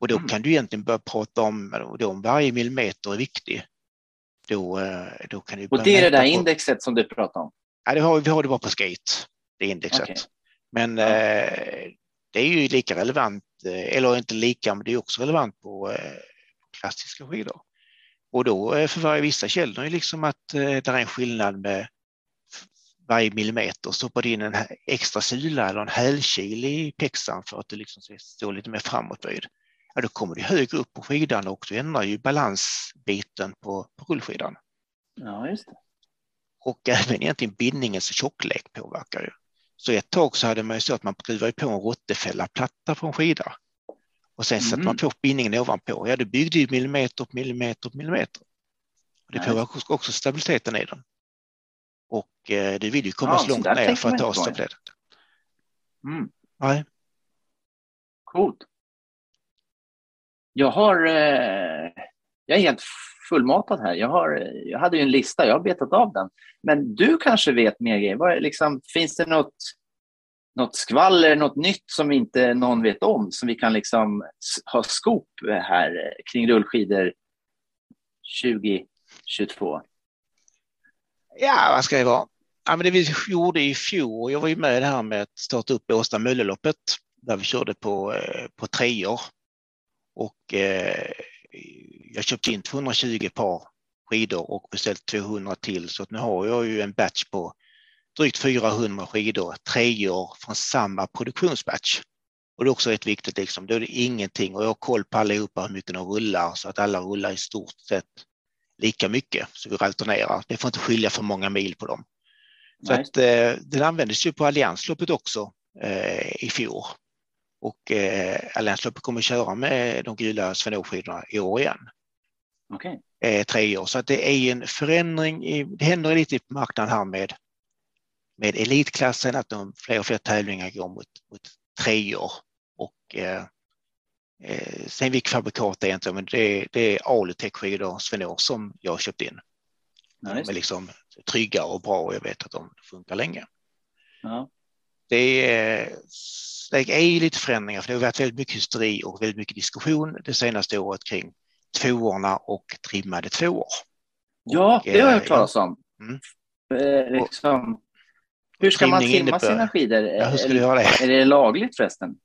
Och då Mm. kan du egentligen börja prata om, då om varje millimeter är viktig. Då, eh, då kan du Och det är det där på- indexet som du pratade om? Ja, det har, vi har det bara på skate, det indexet. Okej. Men Ja. eh, det är ju lika relevant, eh, eller inte lika, men det är också relevant på eh, klassiska skidor. Och då eh, för varje vissa källor är liksom att eh, det är en skillnad med varje millimeter. Stoppar du in en extra sula eller en hälkil i pexan för att du liksom ska stå lite mer framåtböjd. Ja, då kommer du högre upp på skidan och du ändrar ju balansbiten på, på rullskidan. Ja, just det. Och även egentligen bindningens tjocklek påverkar ju. Så ett tag så hade man ju så att man skruvar på en rottefällaplatta på en skida. Och sen sätter Mm. man på bindningen ovanpå. Ja, du byggde ju millimeter på millimeter på millimeter. Det Ja, påverkar också- stabiliteten i den. Och eh, du vill ju komma Ja, så långt ner för att ta stabiliteten. Mm. Nej. Coolt. Jag har... Eh, jag är helt fullmatad här. Jag, har, jag hade ju en lista, jag har betat av den. Men du kanske vet mer grejer. Liksom, finns det något, något skvaller, något nytt som inte någon vet om? Som vi kan liksom ha skop här kring rullskidor 2022? Ja, vad ska det vara? Ja, men det vi gjorde i fjol, jag var ju med i det här med att starta upp Åsta Mölleloppet där vi körde på, eh, på treor. Och eh, jag köpte in 220 par skidor och beställt 200 till så att nu har jag ju en batch på drygt 400 skidor, treor från samma produktionsbatch. Och det är också rätt viktigt, liksom. då är det ingenting och jag har koll på allihopa hur mycket de rullar så att alla rullar i stort sett lika mycket så vi alternerar. Det får inte skilja för många mil på dem. Så att, eh, den användes ju på Alliansloppet också eh, i fjol. Och eh, Alliansloppet kommer att köra med de gula Svenov-skidorna i år igen. Okej. Eh, tre år. Så att det är en förändring. I, det händer lite på marknaden här med, med elitklassen att de, fler och fler tävlingar går mot, mot treor. Och eh, eh, sen vilket fabrikat det är inte, men det, det är Alutech-skidor Svenov som jag har köpt in. Ja, De är liksom trygga och bra och jag vet att de funkar länge. Ja. Det är, det är ju lite förändringar för det har varit väldigt mycket hysteri och väldigt mycket diskussion det senaste året kring tvåorna och trimmade tvåor. Ja, Och, det har jag eh, hört talas om. Mm. Eh, liksom, hur ska man trimma sina skidor? Ja, hur ska du göra det? Är det lagligt förresten?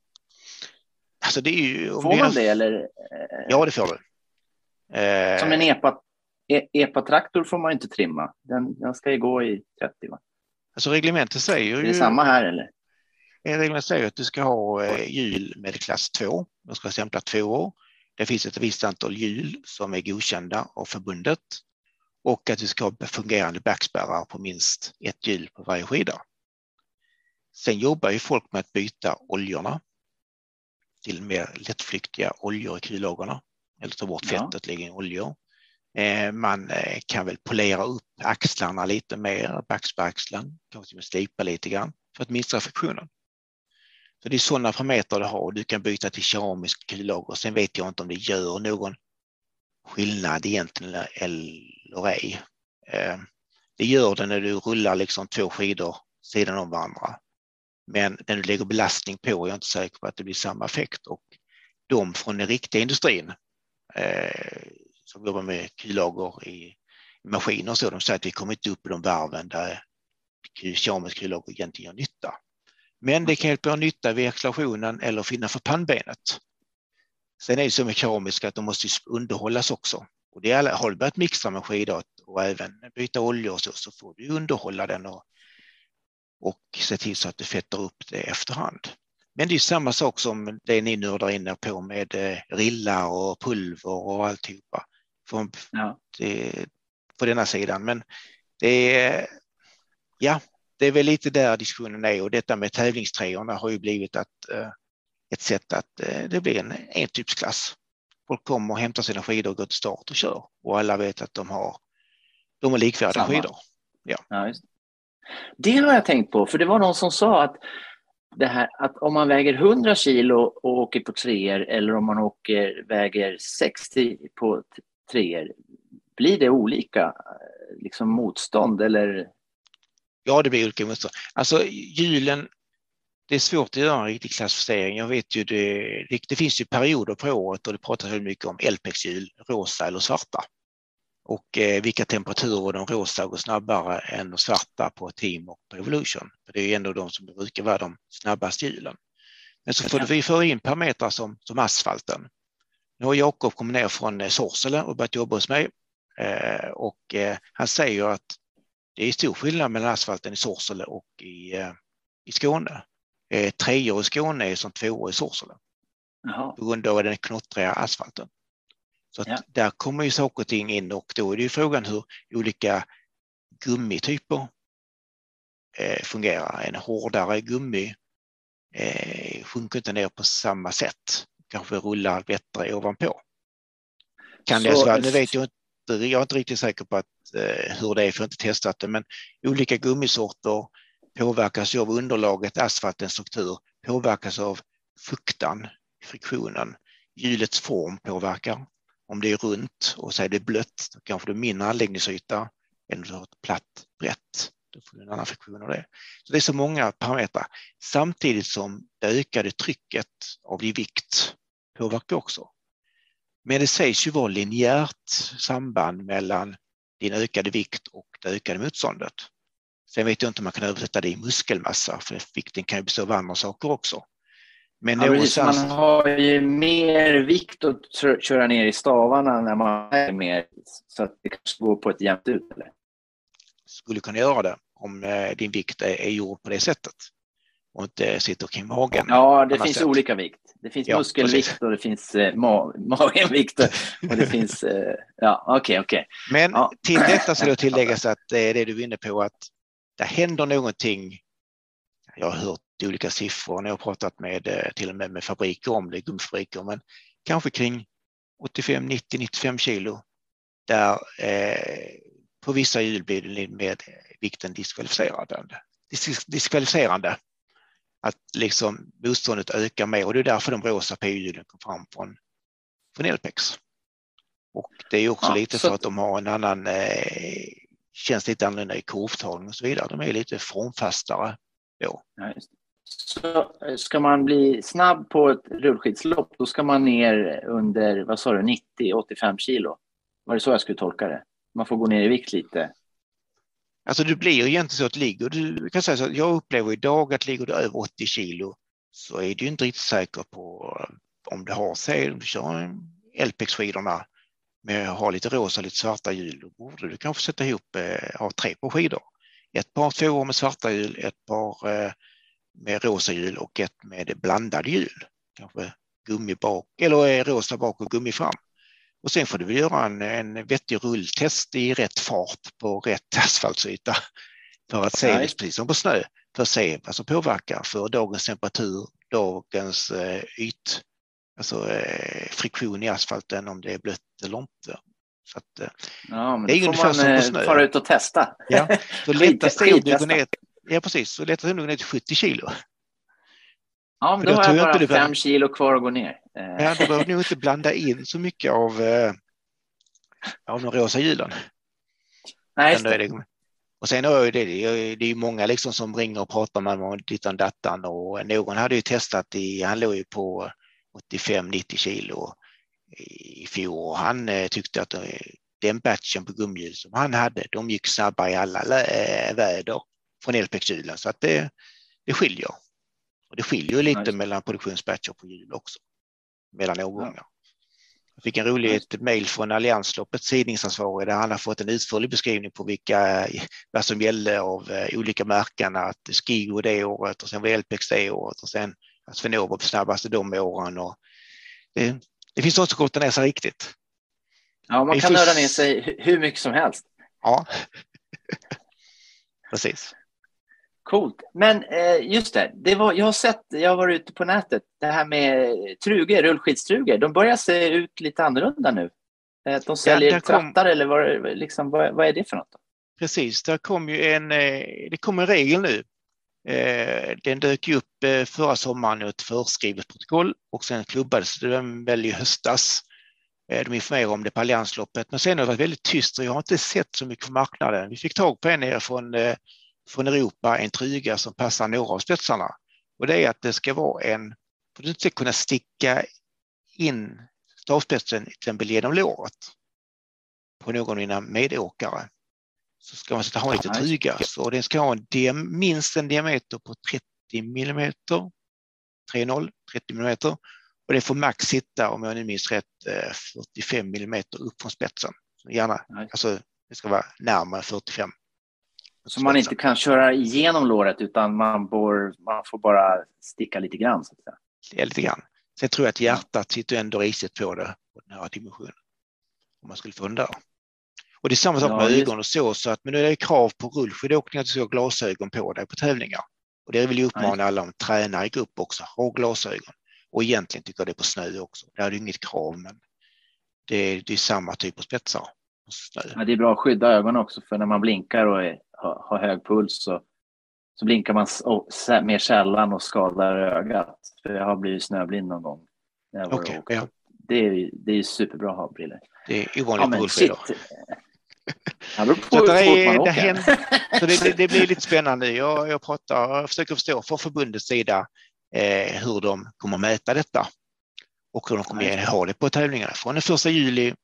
Alltså det är ju, Får det är- man det eller? Ja, det får du. Eh, Som en epa, e, epa-traktor får man inte trimma. Den, den ska ju gå i 30 va? Alltså reglementet säger Är det ju samma här eller? reglementet säger att du ska ha eh, hjul med klass 2. De ska stämpla två år. det finns ett visst antal hjul som är godkända av förbundet och att vi ska ha fungerande backspärrar på minst ett hjul på varje skida. Sen jobbar ju folk med att byta oljorna till mer lättflyktiga oljor i kullagren eller ta bort fettet, ja. lägga in oljor. Eh, man eh, kan väl polera upp axlarna lite mer, backspaxeln, kanske med slipa lite grann för att minska friktionen. Så det är sådana parametrar du har. Du kan byta till keramisk kullager. Sen vet jag inte om det gör någon skillnad egentligen eller ej. Eh, det gör det när du rullar liksom två skidor sidan om varandra. Men när du lägger belastning på är jag inte säker på att det blir samma effekt. Och de från den riktiga industrin eh, som jobbar med kullager i maskiner och så, de säger att vi kommer inte upp i de varven där keramisk kullager egentligen gör nytta. Men det kan hjälpa nytta vid accelerationen eller finna för pannbenet. Sen är det så med keramiska att de måste underhållas också. Och det är, har du börjat mixa med skidor och även byta oljor och så, så får du underhålla den och, och se till så att du fettar upp det efterhand. Men det är samma sak som det ni nördar inne på med eh, rillar och pulver och alltihopa. Från, ja. det, på denna sidan. Men det är, ja, det är väl lite där diskussionen är och detta med tävlingströjorna har ju blivit att, eh, ett sätt att eh, det blir en entypsklass. Folk kommer och hämtar sina skidor och går till start och kör och alla vet att de har, de har likvärdiga Samma. skidor. Ja. ja det har jag tänkt på, för det var någon som sa att det här att om man väger 100 kilo och åker på treor eller om man åker, väger 60 på treor, blir det olika liksom motstånd eller Ja, det blir olika mönster. Alltså hjulen, det är svårt att göra en riktig klassificering. Jag vet ju det, det, finns ju perioder på året och det pratas väldigt mycket om LPX-hjul, rosa eller svarta. Och eh, vilka temperaturer de rosa går snabbare än de svarta på Team och på Evolution. För det är ju ändå de som brukar vara de snabbaste hjulen. Men så får vi föra in parametrar som, som asfalten. Nu har Jakob kommit ner från eh, Sorsele och börjat jobba hos mig. Eh, och eh, han säger att det är stor skillnad mellan asfalten i Sorsele och i, i Skåne. Treor i Skåne är som tvåor i Sorsele. Jaha. På grund av den knottriga asfalten. Så ja. där kommer ju saker och ting in och då är det ju frågan hur olika gummityper fungerar. En hårdare gummi sjunker inte ner på samma sätt. Kanske rullar bättre ovanpå. Kan så, det, alltså, nu vet jag inte jag är inte riktigt säker på att, eh, hur det är, för jag har inte testat det, men olika gummisorter påverkas av underlaget, asfaltens struktur, påverkas av fuktan, friktionen, hjulets form påverkar. Om det är runt och så är det blött, då kanske du mindre anläggningsyta än om du har ett platt brett. Då får du en annan friktion av det. Så det är så många parametrar. Samtidigt som det ökade trycket av din vikt påverkar också. Men det sägs ju vara linjärt samband mellan din ökade vikt och det ökade motståndet. Sen vet jag inte om man kan översätta det i muskelmassa, för vikten kan ju bestå av andra saker också. Men ja, någonstans... Man har ju mer vikt att köra ner i stavarna när man är mer, så att det kanske går på ett jämnt ut. Eller? Skulle kunna göra det om eh, din vikt är, är gjord på det sättet och inte sitter kring magen. Ja, det finns sätt. olika vikt. Det finns ja, muskelvikt precis. och det finns eh, ma magenvikt och det finns, eh, ja okay. Okay. Men ja. till detta ska då tilläggas att det är det du är inne på att det händer någonting. Jag har hört olika siffror när jag har pratat med eh, till och med med fabriker om det, gummifabriker, men kanske kring 85, 90, 95 kilo där eh, på vissa hjul blir det med vikten diskvalificerande. diskvalificerande att liksom motståndet ökar mer och det är därför de rosa p-hjulen kom fram från, från Elpex. Och det är också ja, lite för att de har en annan, eh, känns lite annorlunda i kurvtagning och så vidare. De är lite formfastare då. Ja, så ska man bli snabb på ett rullskidslopp, då ska man ner under, vad sa du, 90-85 kilo? Var det så jag skulle tolka det? Man får gå ner i vikt lite. Alltså det blir egentligen så att ligger du, kan säga så att jag upplever idag att ligger du över 80 kilo så är du inte riktigt säker på eh, om du har sig, om du kör LPX-skidorna med att ha lite rosa lite svarta hjul, då borde du kanske sätta ihop, eh, ha tre på skidor. Ett par tvåor med svarta hjul, ett par eh, med rosa hjul och ett med blandade hjul. Kanske gummi bak, eller eh, rosa bak och gummi fram. Och sen får du göra en, en vettig rulltest i rätt fart på rätt asfaltsyta för att se, Nej. precis som på snö, för att se vad som påverkar för dagens temperatur, dagens eh, yt, alltså eh, friktion i asfalten, om det är blött eller inte. Så att, eh, Ja, men Det är får ungefär man som på eh, snö. fara ut och testa. ja, så lättast är om du går skittesta. ner, ja precis, så lättast är om du går ner till 70 kilo. Ja, men För då då har jag jag bara behöver- fem kilo kvar att gå ner. Eh, Ja, du behöver nog inte blanda in så mycket av, eh, av de rosa hjulen. Nej, är det, och sen ju det, det är det är ju många liksom som ringer och pratar med mig om dittan dattan och någon hade ju testat i, han låg ju på 85-90 kilo i fjol och han eh, tyckte att eh, den batchen på gummihjul som han hade, de gick snabbare i alla eh, väder från LPX-hjulen så att det, det skiljer. Och det skiljer lite just det. mellan produktionsbatcher på hjul också, mellan årgångar. Jag fick en rolig mejl från Alliansloppets tidningsansvarig där han har fått en utförlig beskrivning på vilka, vad som gällde av eh, olika märken. Att Skigo det året och sen var LPX det året och sen att Svenova var snabbaste de åren. Och det, det finns något som kortar ner sig riktigt. Ja, man kan nörda ner sig hu- hur mycket som helst. Ja, precis. Coolt. Men eh, just det, det var, jag har sett, jag har varit ute på nätet, det här med trugor, rullskidstrugor, de börjar se ut lite annorlunda nu. Eh, De säljer där kom- trattar eller vad, liksom, vad, vad är det för något? Då? Precis, där kom ju en, eh, det kom en regel nu. Eh, Den dök upp förra sommaren i ett förskrivet protokoll och sen klubbades den väl i höstas. De informerade om det på Alliansloppet, men sen har det varit väldigt tyst och jag har inte sett så mycket på marknaden. Vi fick tag på en från, från Europa, en truga som passar några av spetsarna. Och det är att det ska vara en, för du ska kunna sticka in stavspetsen till exempel genom låret på någon av dina medåkare så ska man sätta ha just truga. Så den ska ha en diam- minst en diameter på 30 millimeter. 3,0, 30 millimeter. Och det får max sitta, om jag nu minns rätt, eh, 45 millimeter upp från spetsen. Så Gärna, Nej. alltså det ska vara närmare 45. Så man inte kan köra igenom låret utan man, bor, man får bara sticka lite grann. Så att säga. Lite grann. Sen tror jag att hjärtat sitter ändå risigt på det, på den här dimensionen. Om man skulle där. Och det är samma sak Ja, med just- ögon och så, så att, men nu är det krav på rullskidåkning att du ska ha glasögon på dig på tävlingar. Och det vill jag uppmana alla som tränar i grupp också, ha glasögon. Och egentligen tycker jag det är på snö också. Där är det inget krav, men det är, det är samma typ av spetsar. Ja, det är bra att skydda ögonen också för när man blinkar och är, har, har hög puls så, så blinkar man mer sällan och skadar ögat. För jag har blivit snöblind någon gång. När jag åkte. ja. Det är, det är superbra att ha briller. Det är Ja, ovanligt på men rullskidor. shit. Det Så det, är, det, händer, så det, det, det blir lite spännande. Jag, jag, pratar, jag försöker förstå från förbundets sida eh, hur de kommer mäta detta och hur de kommer ha det på tävlingarna. Från den första juli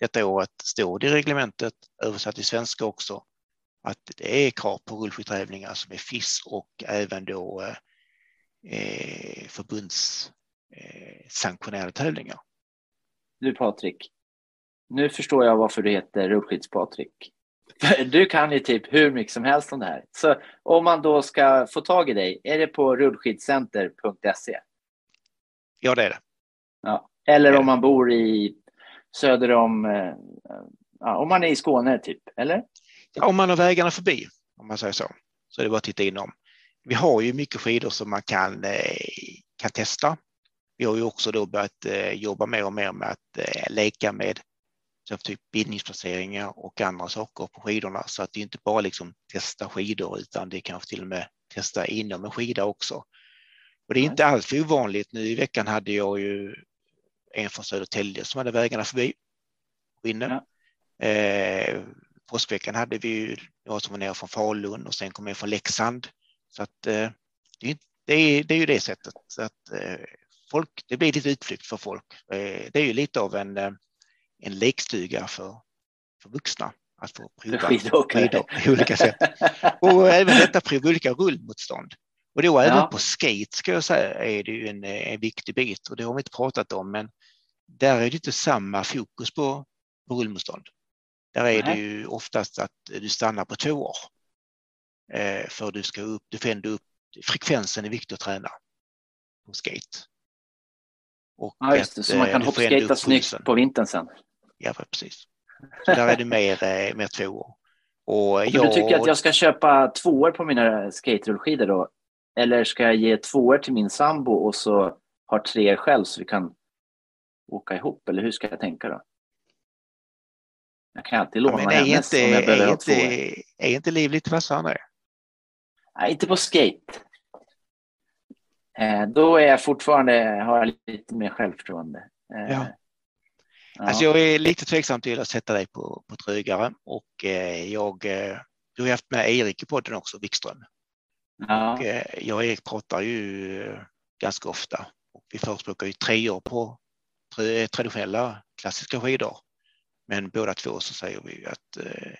detta året står det i reglementet, översatt till svenska också, att det är krav på rullskidtävlingar som är FIS och även då eh, eh, förbunds eh, tävlingar. Du Patrik, nu förstår jag varför du heter Rullskids-Patrik. Du kan ju typ hur mycket som helst om det här. Så om man då ska få tag i dig, är det på rullskidcenter.se? Ja, det är det. Ja. Eller Ja. om man bor i söder om, eh, ja, om man är i Skåne typ, eller? Ja, om man har vägarna förbi, om man säger så, så är det bara att titta inom. Vi har ju mycket skidor som man kan, eh, kan testa. Vi har ju också då börjat eh, jobba mer och mer med att eh, leka med typ bindningsplaceringar och andra saker på skidorna. Så att det inte bara liksom testa skidor utan det är kanske till och med testa inom en skida också. Och det är inte alls för ovanligt. Nu i veckan hade jag ju en från Södertälje som hade vägarna förbi. Inne. Eh, påskveckan hade vi ju några som var nere från Falun och sen kom jag från Leksand. Så att eh, det, är- det, är, ju det sättet. Så att eh, folk, det blir lite utflykt för folk. Eh, det är ju lite av en, en lekstuga för, för vuxna att få prova skidor på olika sätt. Och även detta prova olika rullmotstånd. Och då även Ja. på skate ska jag säga är det ju en, en viktig bit och det har vi inte pratat om men där är det inte samma fokus på, på rullmotstånd. Där är det Nej. ju oftast att du stannar på två år. Eh, för du ska upp, du får ändå upp, frekvensen är viktig att träna på skate. Och Ja, just det. att, Så man eh, kan hoppskata snyggt på vintern sen. Ja, precis. Så där är det mer, eh, mer tvåor. Och Så du tycker att jag ska köpa tvåor på mina skaterullskidor då? Eller ska jag ge tvåor till min sambo och så har tre själv så vi kan åka ihop? Eller hur ska jag tänka då? Jag kan alltid Ja, låna men är hennes inte, om jag behöver är, inte, är inte liv lite vassare? Nej, inte på skate. Eh, då är jag fortfarande, har jag lite mer självförtroende. Eh, Ja. ja. Alltså jag är lite tveksam till att sätta dig på, på trögare och eh, jag, du har haft med Erik i podden också, Wikström. ja. Och, jag och Erik pratar ju ganska ofta och vi förespråkar ju tre år på tra- traditionella klassiska skidor. Men båda två så säger vi ju att eh,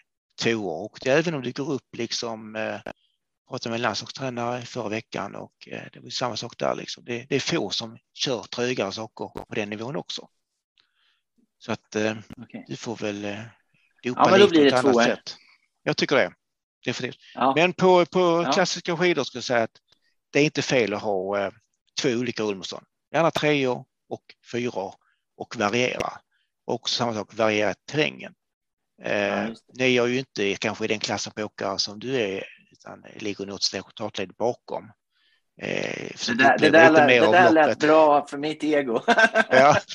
två år och även om det går upp liksom eh, pratade med en landslagstränare förra veckan och eh, det var samma sak där liksom. Det, det är få som kör trögare saker på den nivån också. Så att eh, okej. du får väl eh, dopa Ja, men då blir på det ett annat sätt. Jag tycker det. Definitivt. ja. Men på, på Ja. klassiska skidor ska jag säga att det är inte fel att ha eh, två olika rullmotstånd. Gärna treor och fyror och variera. Och samma sak, variera terrängen. Eh, ni är ju inte kanske i den klassen på åkare som du är, utan ligger något startled bakom. Eh, Det där, det där, lät, det där lät bra för mitt ego. Ja.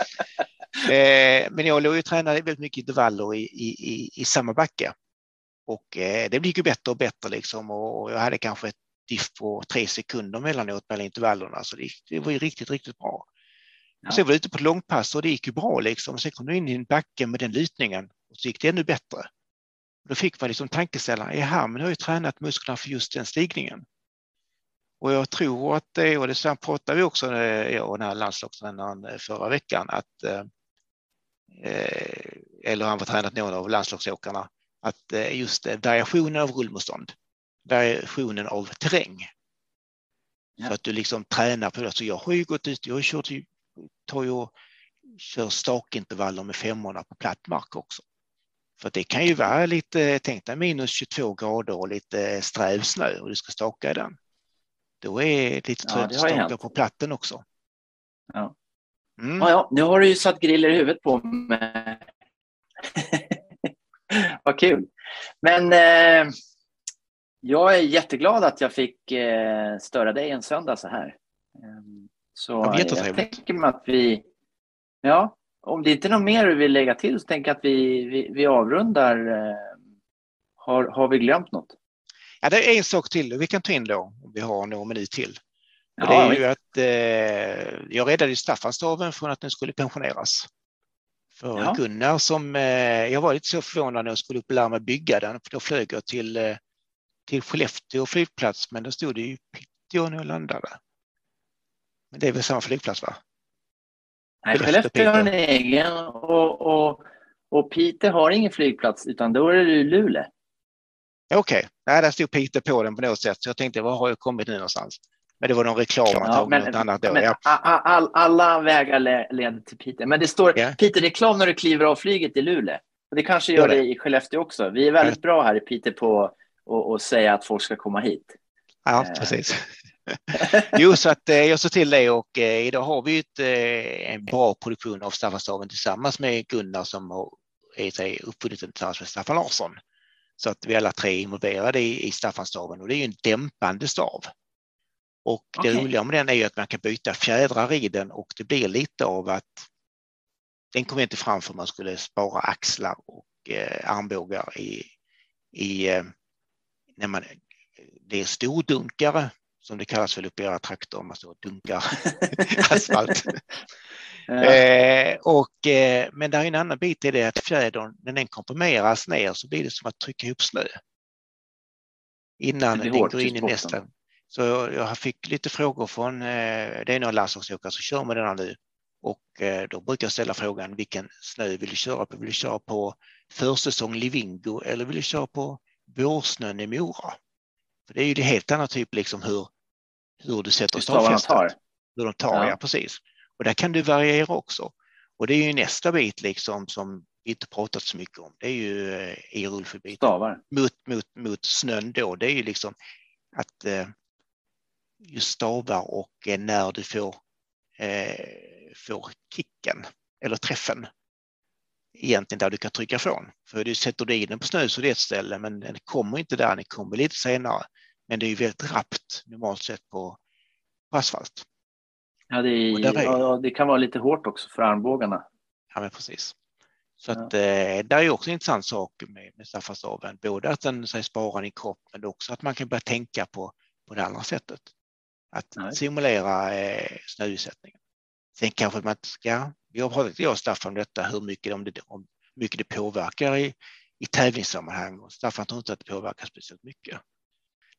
Eh, men jag låg ju tränade väldigt mycket intervaller i, i, i, i samma backe. Och eh, det blir ju bättre och bättre liksom och jag hade kanske ett diff på tre sekunder mellanåt mellan intervallerna så det, det var ju riktigt, riktigt bra. Ja. Sen var jag ute på ett långpass och det gick ju bra liksom. Sen kom du in i en backe med den lutningen och så gick det ännu bättre. Då fick man liksom tankeställaren, jaha, men nu har jag ju tränat musklerna för just den stigningen. Och jag tror att det, och det pratade vi också, jag och den här landslagstränaren förra veckan, att eh, eh, eller han var tränat någon av landslagsåkarna, att eh, just eh, variationen av rullmotstånd, variationen av terräng. Ja. Så att du liksom tränar på det. Så jag har ju gått ut, jag har kört, tar ju och kör stakintervaller med femmorna på platt mark också. För det kan ju vara lite, tänk dig minus 22 grader och lite sträv snö och du ska staka i den. Då är det lite Ja, trött det att staka på platten också. Ja. Mm. Ja, ja, nu har du ju satt griller i huvudet på mig. Vad kul. Men eh, jag är jätteglad att jag fick eh, störa dig en söndag så här. Så Ja, jag jättetrevligt. tänker mig att vi... Ja, om det inte är något mer du vill lägga till så tänker jag att vi, vi, vi avrundar. Eh, har, har vi glömt något? Ja, det är en sak till vi kan ta in då, om vi har någon minut till. Och det är ju att eh, jag räddade ju Staffanstorven från att den skulle pensioneras. För Ja. Gunnar som, eh, jag var lite så förvånad när jag skulle upp och lära mig bygga den, för då flög jag till, eh, till Skellefteå flygplats, men då stod det ju Piteå när jag landade. Men det är väl samma flygplats va? Nej, Skellefteå, har en egen och, och, och Piteå har ingen flygplats utan då är det Luleå. Okej, Nej, där stod Piteå på den på något sätt, så jag tänkte var har jag kommit nu någonstans? Men det var någon reklam Ja, men, något annat då. men Ja. all, alla vägar le- leder till Piteå. Men det står Ja. Piteå-reklam när du kliver av flyget i Luleå. Och det kanske Gör det. det i Skellefteå också. Vi är väldigt bra här i Piteå på att att säga att folk ska komma hit. Ja, Eh. precis. jo, så att eh, jag såg till det och eh, idag har vi ett, eh, en bra produktion av Staffanstorven tillsammans med Gunnar som har är uppfunnit den tillsammans med Staffan Larsson. Så att vi alla tre är involverade i, i Staffanstorven och det är ju en dämpande stav. Och det roliga med den är ju att man kan byta fjädrar i den och det blir lite av att den kommer inte fram för man skulle spara axlar och eh, armbågar i, i eh, när man det är stordunkare som det kallas väl uppe i era trakter om man står och dunkar asfalt. Eh, Eh, och, eh, men det är en annan bit i det att fjädern, när den komprimeras ner så blir det som att trycka ihop snö. Innan den går in i nästa. Så jag fick lite frågor från, eh, det är några landslagsåkare som kör med denna nu. Och eh, då brukar jag ställa frågan vilken snö vill du köra på? Vill du köra på försäsong Livingo eller vill du köra på vårsnön i Mora? För det är ju det helt annan typ liksom hur, hur du sätter stavfästet hur de tar, ja. Ja. precis. Och där kan du variera också. Och det är ju nästa bit liksom som vi inte pratat så mycket om. Det är ju eh, i rullförbiten mot, mot, mot snön då. Det är ju liksom att eh, just stavar och eh, när du får eh, får kicken eller träffen egentligen där du kan trycka ifrån. För du sätter du in den på snö så är det ett ställe, men den kommer inte där, den kommer lite senare. Men det är ju väldigt rappt normalt sett på, på asfalt. Ja det, är, ja, det kan vara lite hårt också för armbågarna. Ja, men precis. Så att, eh, det är också en intressant sak med, med staffastaven, både att den säger, sparar din kropp, men också att man kan börja tänka på, på det andra sättet. Att Nej. simulera eh, snöutsättningen. Sen kanske man ska, vi har pratat, jag och Staffan om detta, hur mycket, om det, om mycket det påverkar i, i tävlingssammanhang och Staffan tror inte att det påverkar speciellt mycket.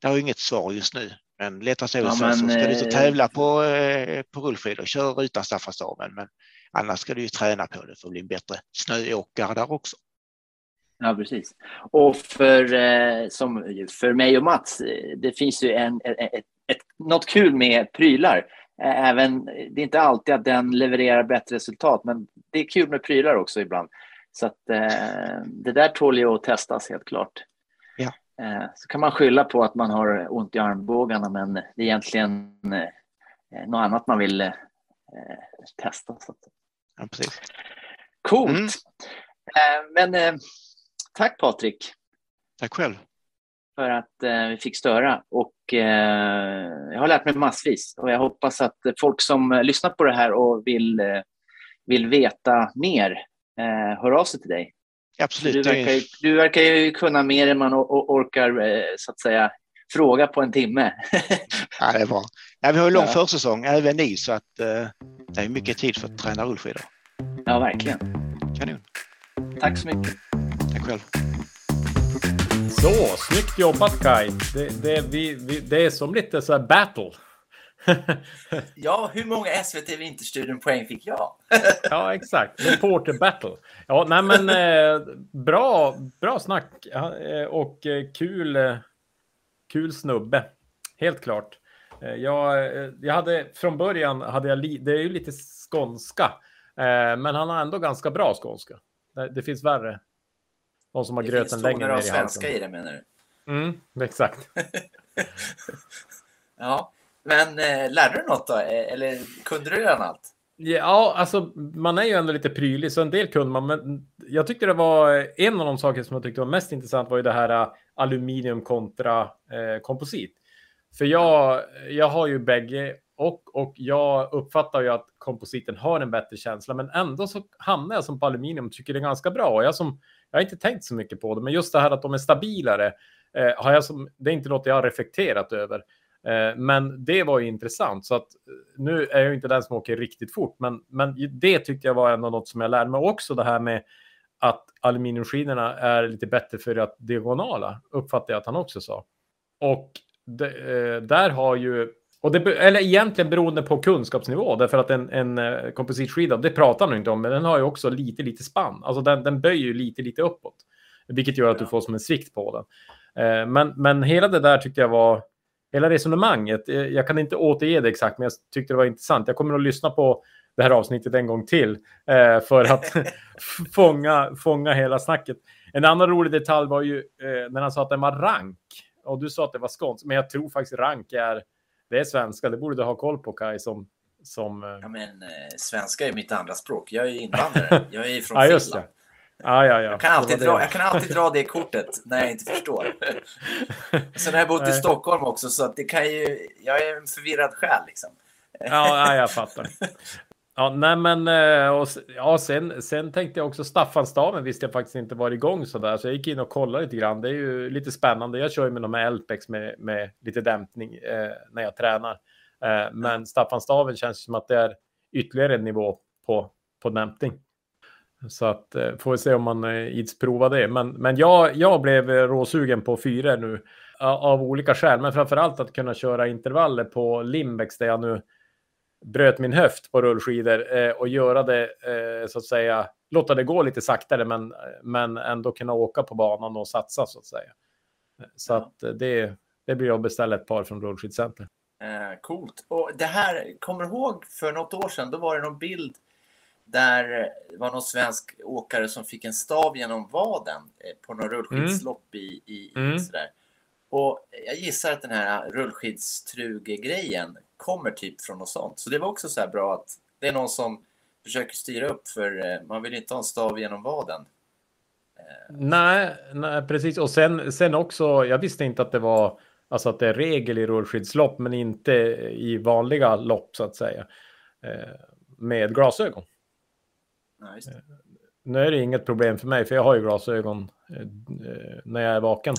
Det har inget svar just nu, men letar sig ja, så, men, så ska du så eh, tävla på, eh, på rullskidor, kör utan staffastaven, men annars ska du ju träna på det för att bli en bättre snöåkare där också. Ja, precis. Och för, eh, som för mig och Mats, det finns ju en, ett, ett, något kul med prylar. Även, det är inte alltid att den levererar bättre resultat, men det är kul med prylar också ibland. Så att, det där tål ju att testas helt klart. Ja. Eh, så kan man skylla på att man har ont i armbågarna, men det är egentligen eh, något annat man vill eh, testa. Ja, precis. Coolt. Mm. Men tack Patrik. Tack själv. För att vi fick störa. Och jag har lärt mig massvis. Och jag hoppas att folk som lyssnat på det här och vill, vill veta mer hör av sig till dig. Absolut. Du verkar, ju, du verkar ju kunna mer än man orkar så att säga fråga på en timme. ja, det är bra. Ja, vi har ju lång ja. försäsong, även ni, så att uh, det är mycket tid för att träna rullskidor. Ja, verkligen. Kanon. Tack så mycket. Tack själv. Så, snyggt jobbat Kai. Det, det, vi, vi, det är som lite så här battle. Ja, hur många SVT Vinterstudion-poäng fick jag? ja, exakt. Reporter battle. Ja, nej men eh, bra, bra snack eh, och eh, kul, eh, kul snubbe. Helt klart. Jag, jag hade från början, hade jag det är ju lite skånska, eh, men han har ändå ganska bra skånska. Det, det finns värre. De som har gröten längre ner i halsen. Det finns svenska i det menar du? Mm, exakt. ja, men eh, lärde du något då? Eh, eller kunde du redan allt? Ja, alltså man är ju ändå lite prylig, så en del kunde man. Men jag tyckte det var eh, en av de saker som jag tyckte var mest intressant var ju det här eh, aluminium kontra eh, komposit. För jag, jag har ju bägge och, och jag uppfattar ju att kompositen har en bättre känsla, men ändå så hamnar jag som på aluminium och tycker det är ganska bra. Och jag, som, jag har inte tänkt så mycket på det, men just det här att de är stabilare eh, har jag som, det är inte något jag har reflekterat över. Eh, men det var ju intressant, så att eh, nu är jag inte den som åker riktigt fort, men, men det tyckte jag var ändå något som jag lärde mig. Också det här med att aluminiumskivorna är lite bättre för att diagonala, uppfattar jag att han också sa. Och det, eh, där har ju, och det, eller egentligen beroende på kunskapsnivå, därför att en, en kompositskida, det pratar man inte om, men den har ju också lite, lite spann. Alltså den, den böjer ju lite, lite uppåt, vilket gör att du får som en svikt på den. Men, men hela det där tyckte jag var, hela resonemanget, jag kan inte återge det exakt, men jag tyckte det var intressant. Jag kommer att lyssna på det här avsnittet en gång till eh, för att fånga, fånga hela snacket. En annan rolig detalj var ju eh, när han sa att den var rank. Och du sa att det var skånskt, men jag tror faktiskt rank är, det är svenska. Det borde du ha koll på Kaj som... som eh, ja, men eh, svenska är mitt andra språk. Jag är invandrare. Jag är från ja, Finland. Ja, ja, ja. Jag, kan alltid dra, jag kan alltid dra det kortet när jag inte förstår. Sen har jag bott i Stockholm också, så att det kan ju, jag är en förvirrad själ. Liksom. Ja, ja, jag fattar. Ja, nej men eh, och, ja, sen, sen tänkte jag också Staffansdagen visste jag faktiskt inte var igång så där, så jag gick in och kollade lite grann. Det är ju lite spännande. Jag kör ju med de här Elpex med, med lite dämpning eh, när jag tränar. Eh, men Staffansdagen känns som att det är ytterligare en nivå på, på dämpning. Så att eh, får vi se om man eh, ids prova det. Men, men jag, jag blev råsugen på fyra nu av olika skäl, men framför allt att kunna köra intervaller på Limbex där jag nu bröt min höft på rullskidor eh, och göra det eh, så att säga, låta det gå lite saktare men, men ändå kunna åka på banan och satsa så att säga. Så ja. att eh, det, det blir att beställa ett par från Rullskidcenter. Eh, coolt. Och det här, kommer ihåg för något år sedan, då var det någon bild där det var någon svensk åkare som fick en stav genom vaden eh, på någon rullskidslopp mm. i, i, mm. sådär. Och jag gissar att den här rullskidstruge-grejen kommer typ från något sånt. Så det var också så här bra att det är någon som försöker styra upp för eh, man vill inte ha en stav genom vaden. Nej, nej, precis. Och sen, sen också, jag visste inte att det var alltså att det är regel i rullskidslopp, men inte i vanliga lopp så att säga. Eh, med glasögon. Ja, det. Nu är det inget problem för mig, för jag har ju glasögon eh, när jag är vaken.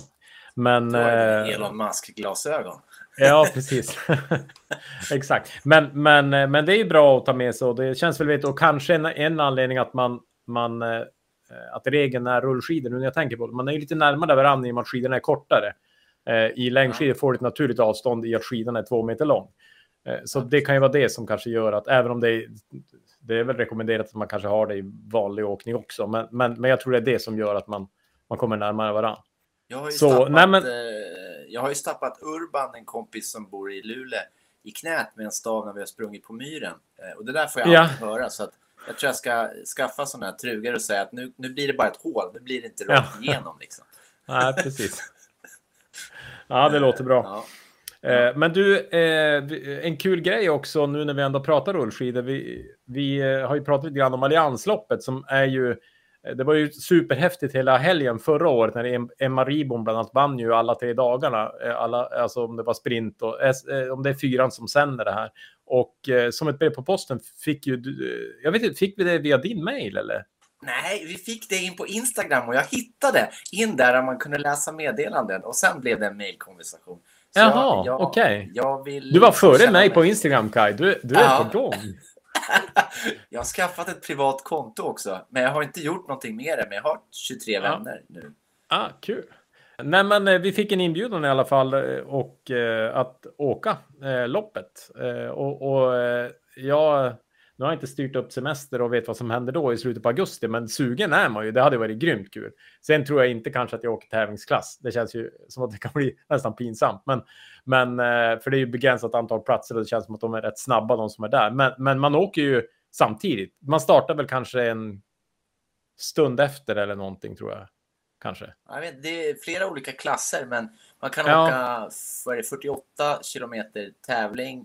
Men... Då är det eh, Elon Musk-glasögon. Ja, precis. Exakt. Men, men, eh, men det är ju bra att ta med sig och det känns väl vet och kanske en, en anledning att man, man eh, att regeln är rullskidor nu när jag tänker på det. Man är ju lite närmare varandra i och med att skidorna är kortare. Eh, I längdskidor får du ett naturligt avstånd i att skidan är två meter lång. Eh, Så det kan ju vara det som kanske gör att även om det är, det är väl rekommenderat att man kanske har det i vanlig åkning också. Men, men, men jag tror det är det som gör att man, man kommer närmare varandra. Jag har ju, Så, stappat, nej, men- eh, jag har ju stappat Urban, en kompis som bor i Luleå, i knät med en stav när vi har sprungit på myren. Eh, och det där får jag Ja. alltid höra. Så att jag tror jag ska skaffa sådana här trugor och säga att nu, nu blir det bara ett hål. Nu blir det inte rakt Ja. igenom. Liksom. Nej, precis. Ja, det låter bra. Ja. Eh, Men du, eh, vi- en kul grej också nu när vi ändå pratar rullskidor. Vi, vi eh, har ju pratat lite grann om Alliansloppet som är ju eh, det var ju superhäftigt hela helgen förra året när Em- Emma Ribom bland annat vann ju alla tre dagarna. Eh, Alla, alltså om det var sprint och eh, om det är fyran som sänder det här. Och eh, som ett brev på posten fick ju jag vet inte, fick vi det via din mail eller? Nej, vi fick det in på Instagram och jag hittade in där, man kunde läsa meddelanden och sen blev det en mejlkonversation. Så Jaha, okej. Vill Du var före mig på Instagram Kai, du, du är Ja. på gång. Jag har skaffat ett privat konto också, men jag har inte gjort någonting med det. Men jag har 23 Ja. vänner nu. Ah, kul. Nej, men eh, vi fick en inbjudan i alla fall eh, och eh, att åka eh, loppet. Eh, och och eh, jag, nu har jag inte styrt upp semester och vet vad som händer då i slutet på augusti, men sugen är man ju. Det hade varit grymt kul. Sen tror jag inte kanske att jag åker tävlingsklass. Det känns ju som att det kan bli nästan pinsamt, men, men eh, för det är ju begränsat antal platser och det känns som att de är rätt snabba de som är där. Men, men man åker ju samtidigt. Man startar väl kanske en stund efter eller någonting tror jag. Kanske. Jag vet, det är flera olika klasser, men man kan Ja. åka vad det, 48 kilometer tävling.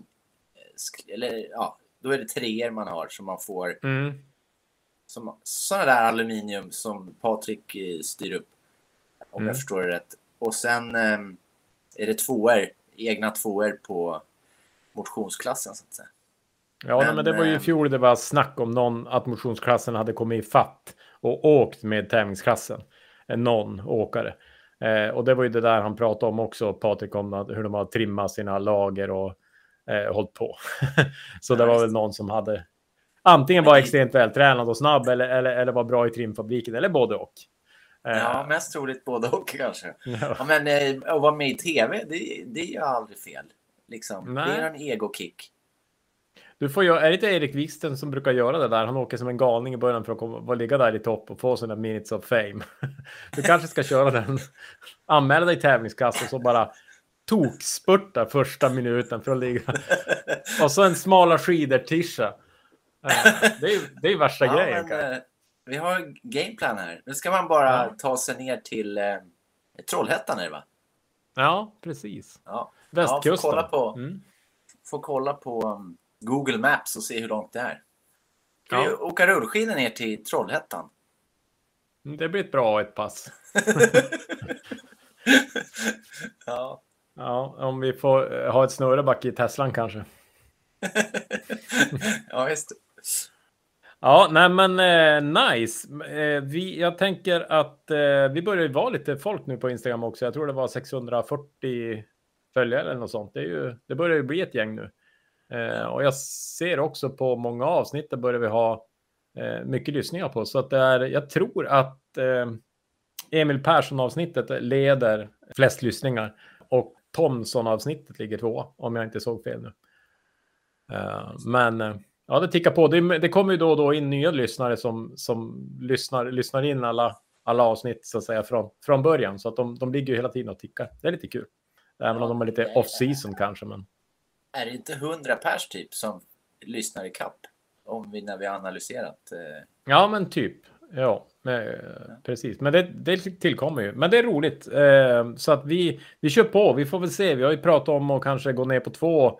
eh, Eller ja, då är det treor man har som man får. Mm. Som, sådana där aluminium som Patrik eh, styr upp. Om Mm. jag förstår det rätt. Och sen eh, är det tvåor, egna tvåor på motionsklassen så att säga. Ja, men, Men, men det var ju i fjol det var snack om någon att motionsklassen hade kommit i fatt och åkt med tävlingsklassen. Någon åkare. Eh, och det var ju det där han pratade om också, Patrik, om att, hur de har trimmat sina lager och eh, hållit på. Så det var väl någon som hade antingen var extremt vältränad och snabb eller, eller, eller var bra i trimfabriken eller både och. Eh, Ja, mest troligt både och kanske. ja. Ja, men eh, att vara med i tv, det, det är ju aldrig fel. Liksom. Nej. Det är en egokick. Du får ju, är det inte Erik Wiksten som brukar göra det där? Han åker som en galning i början för att komma, ligga där i topp och få sina minutes of fame. Du kanske ska köra den. Anmäla dig i tävlingsklass och så bara tokspurta första minuten för att ligga. Och så en smala skidor-tisha. Eh, Det är det är värsta Ja, grejen. men, eh, vi har gameplan här. Nu ska man bara Ja. ta sig ner till eh, Trollhättan är det va? Ja, precis. Ja. Västkusten. Ja, får kolla på. Mm. Får kolla på um, Google Maps och se hur långt det är. Ska Ja. åka rullskidor ner till Trollhättan? Det blir ett bra ett pass. ja. Ja, om vi får eh, ha ett snurreback i Teslan kanske. ja, just det. Ja, nej men eh, nice. Eh, vi, jag tänker att eh, vi börjar ju vara lite folk nu på Instagram också. Jag tror det var 640 följare eller något sånt. Det, är ju, det börjar ju bli ett gäng nu. Eh, och jag ser också på många avsnitt där börjar vi ha eh, mycket lyssningar på. Så att det är, jag tror att Emil Persson-avsnittet leder flest lyssningar. Och Thomson-avsnittet ligger två, om jag inte såg fel nu. Eh, men eh, ja, det tickar på. Det, det kommer ju då och då in nya lyssnare som, som lyssnar, lyssnar in alla, alla avsnitt så att säga från, från början. Så att de, de ligger ju hela tiden och tickar. Det är lite kul. Även om de är lite off-season kanske. Men... Är det inte 100 pers typ som lyssnar i kapp? Om vi, när vi har analyserat. Eh, Ja, men typ. Ja, eh, precis. Men det, det tillkommer ju. Men det är roligt. Eh, så att vi, vi kör på. Vi får väl se. Vi har ju pratat om att kanske gå ner på två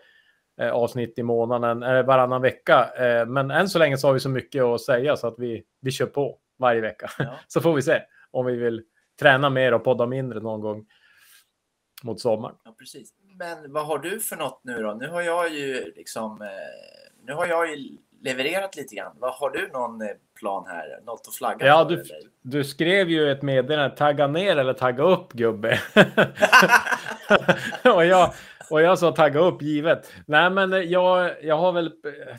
eh, avsnitt i månaden, eller varannan vecka. Eh, men än så länge så har vi så mycket att säga så att vi, vi kör på varje vecka. Ja. så får vi se om vi vill träna mer och podda mindre någon gång mot sommaren. Ja, precis. Men vad har du för något nu då? Nu har jag ju liksom, eh, nu har jag ju levererat lite grann. Vad har du någon eh, plan här? Något att flagga Ja, du, du skrev ju ett meddelande, tagga ner eller tagga upp gubbe. och, jag, och jag sa tagga upp givet. Nej, men eh, jag, jag har väl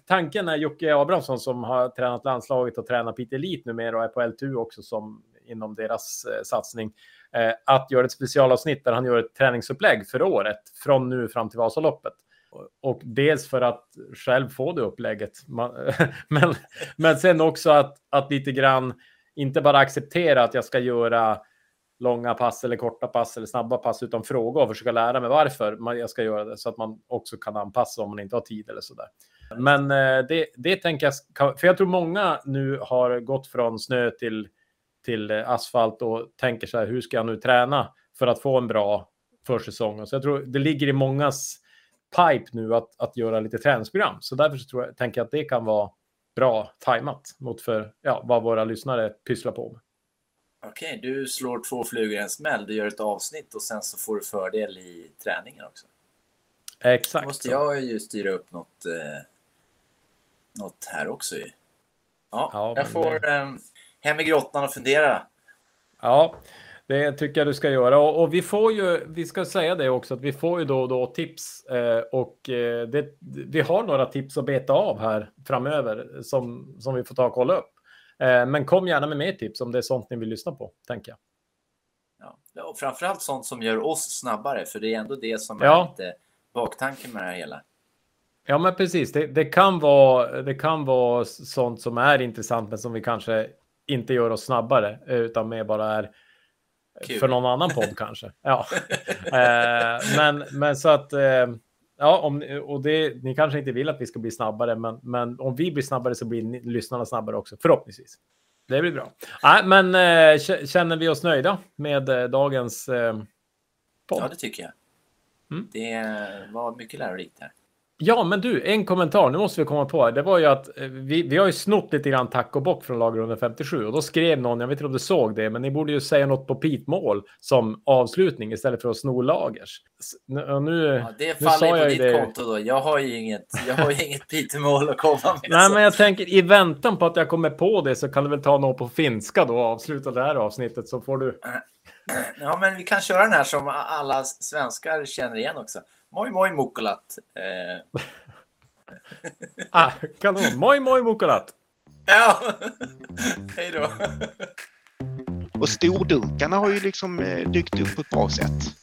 tanken är Jocke Abrahamsson som har tränat landslaget och tränar Piteå Elit numera och är på LTU också som inom deras eh, satsning. Eh, att göra ett specialavsnitt där han gör ett träningsupplägg för året från nu fram till Vasaloppet. Och- dels för att själv få det upplägget. Man, men, men sen också att, att lite grann inte bara acceptera att jag ska göra långa pass eller korta pass eller snabba pass utan fråga och försöka lära mig varför man, jag ska göra det så att man också kan anpassa om man inte har tid eller sådär. Men eh, det, det tänker jag, för jag tror många nu har gått från snö till, till eh, asfalt och tänker så här, hur ska jag nu träna för att få en bra försäsong? Och Så jag tror det ligger i mångas pipe nu att, att göra lite träningsprogram. Så därför så tror jag, tänker jag att det kan vara bra tajmat mot för ja, vad våra lyssnare pysslar på med. Okej, du slår två flugor i en smäll. Du gör ett avsnitt och sen så får du fördel i träningen också. Då Exakt. måste så. jag ju styra upp något, eh, något här också ju. Ja, Ja, jag får eh, hem i grottan och fundera. Ja, det tycker jag du ska göra. Och, och vi får ju, vi ska säga det också, att vi får ju då och då tips. Eh, och eh, det, vi har några tips att beta av här framöver som, som vi får ta och kolla upp. Eh, men kom gärna med mer tips om det är sånt ni vill lyssna på, tänker jag. Ja. Och framförallt sånt som gör oss snabbare, för det är ändå det som Ja. är lite baktanken med det här hela. Ja, men precis. Det, det, kan vara, det kan vara sånt som är intressant, men som vi kanske inte gör oss snabbare, utan mer bara är Kul. för någon annan podd kanske. Ja, eh, men, men så att eh, ja, om, och det, ni kanske inte vill att vi ska bli snabbare, men, men om vi blir snabbare så blir ni, lyssnarna snabbare också, förhoppningsvis. Det blir bra. Nej, men eh, känner vi oss nöjda med eh, dagens eh, podd? Ja, det tycker jag. Mm. Det var mycket lärorikt här. Ja, men du, en kommentar. Nu måste vi komma på. Det var ju att eh, vi, vi har ju snott lite grann tack och bock från lag 157 och då skrev någon, jag vet inte om du såg det, men ni borde ju säga något på pitmål som avslutning istället för att sno lagers. Nu- Nu, Ja, det nu faller sa ju på ditt det. konto då. Jag har ju inget, jag har ju inget Pitemål att komma med. Nej, så- men jag tänker i väntan på att jag kommer på det så kan du väl ta något på finska då och avsluta det här avsnittet så får du. Ja, men vi kan köra den här som alla svenskar känner igen också. Moi moi mukulat. Eh, Ah, kanon. Moi moi mukalat. ja, hej då. Och stordunkarna har ju liksom eh, dykt upp på ett bra sätt.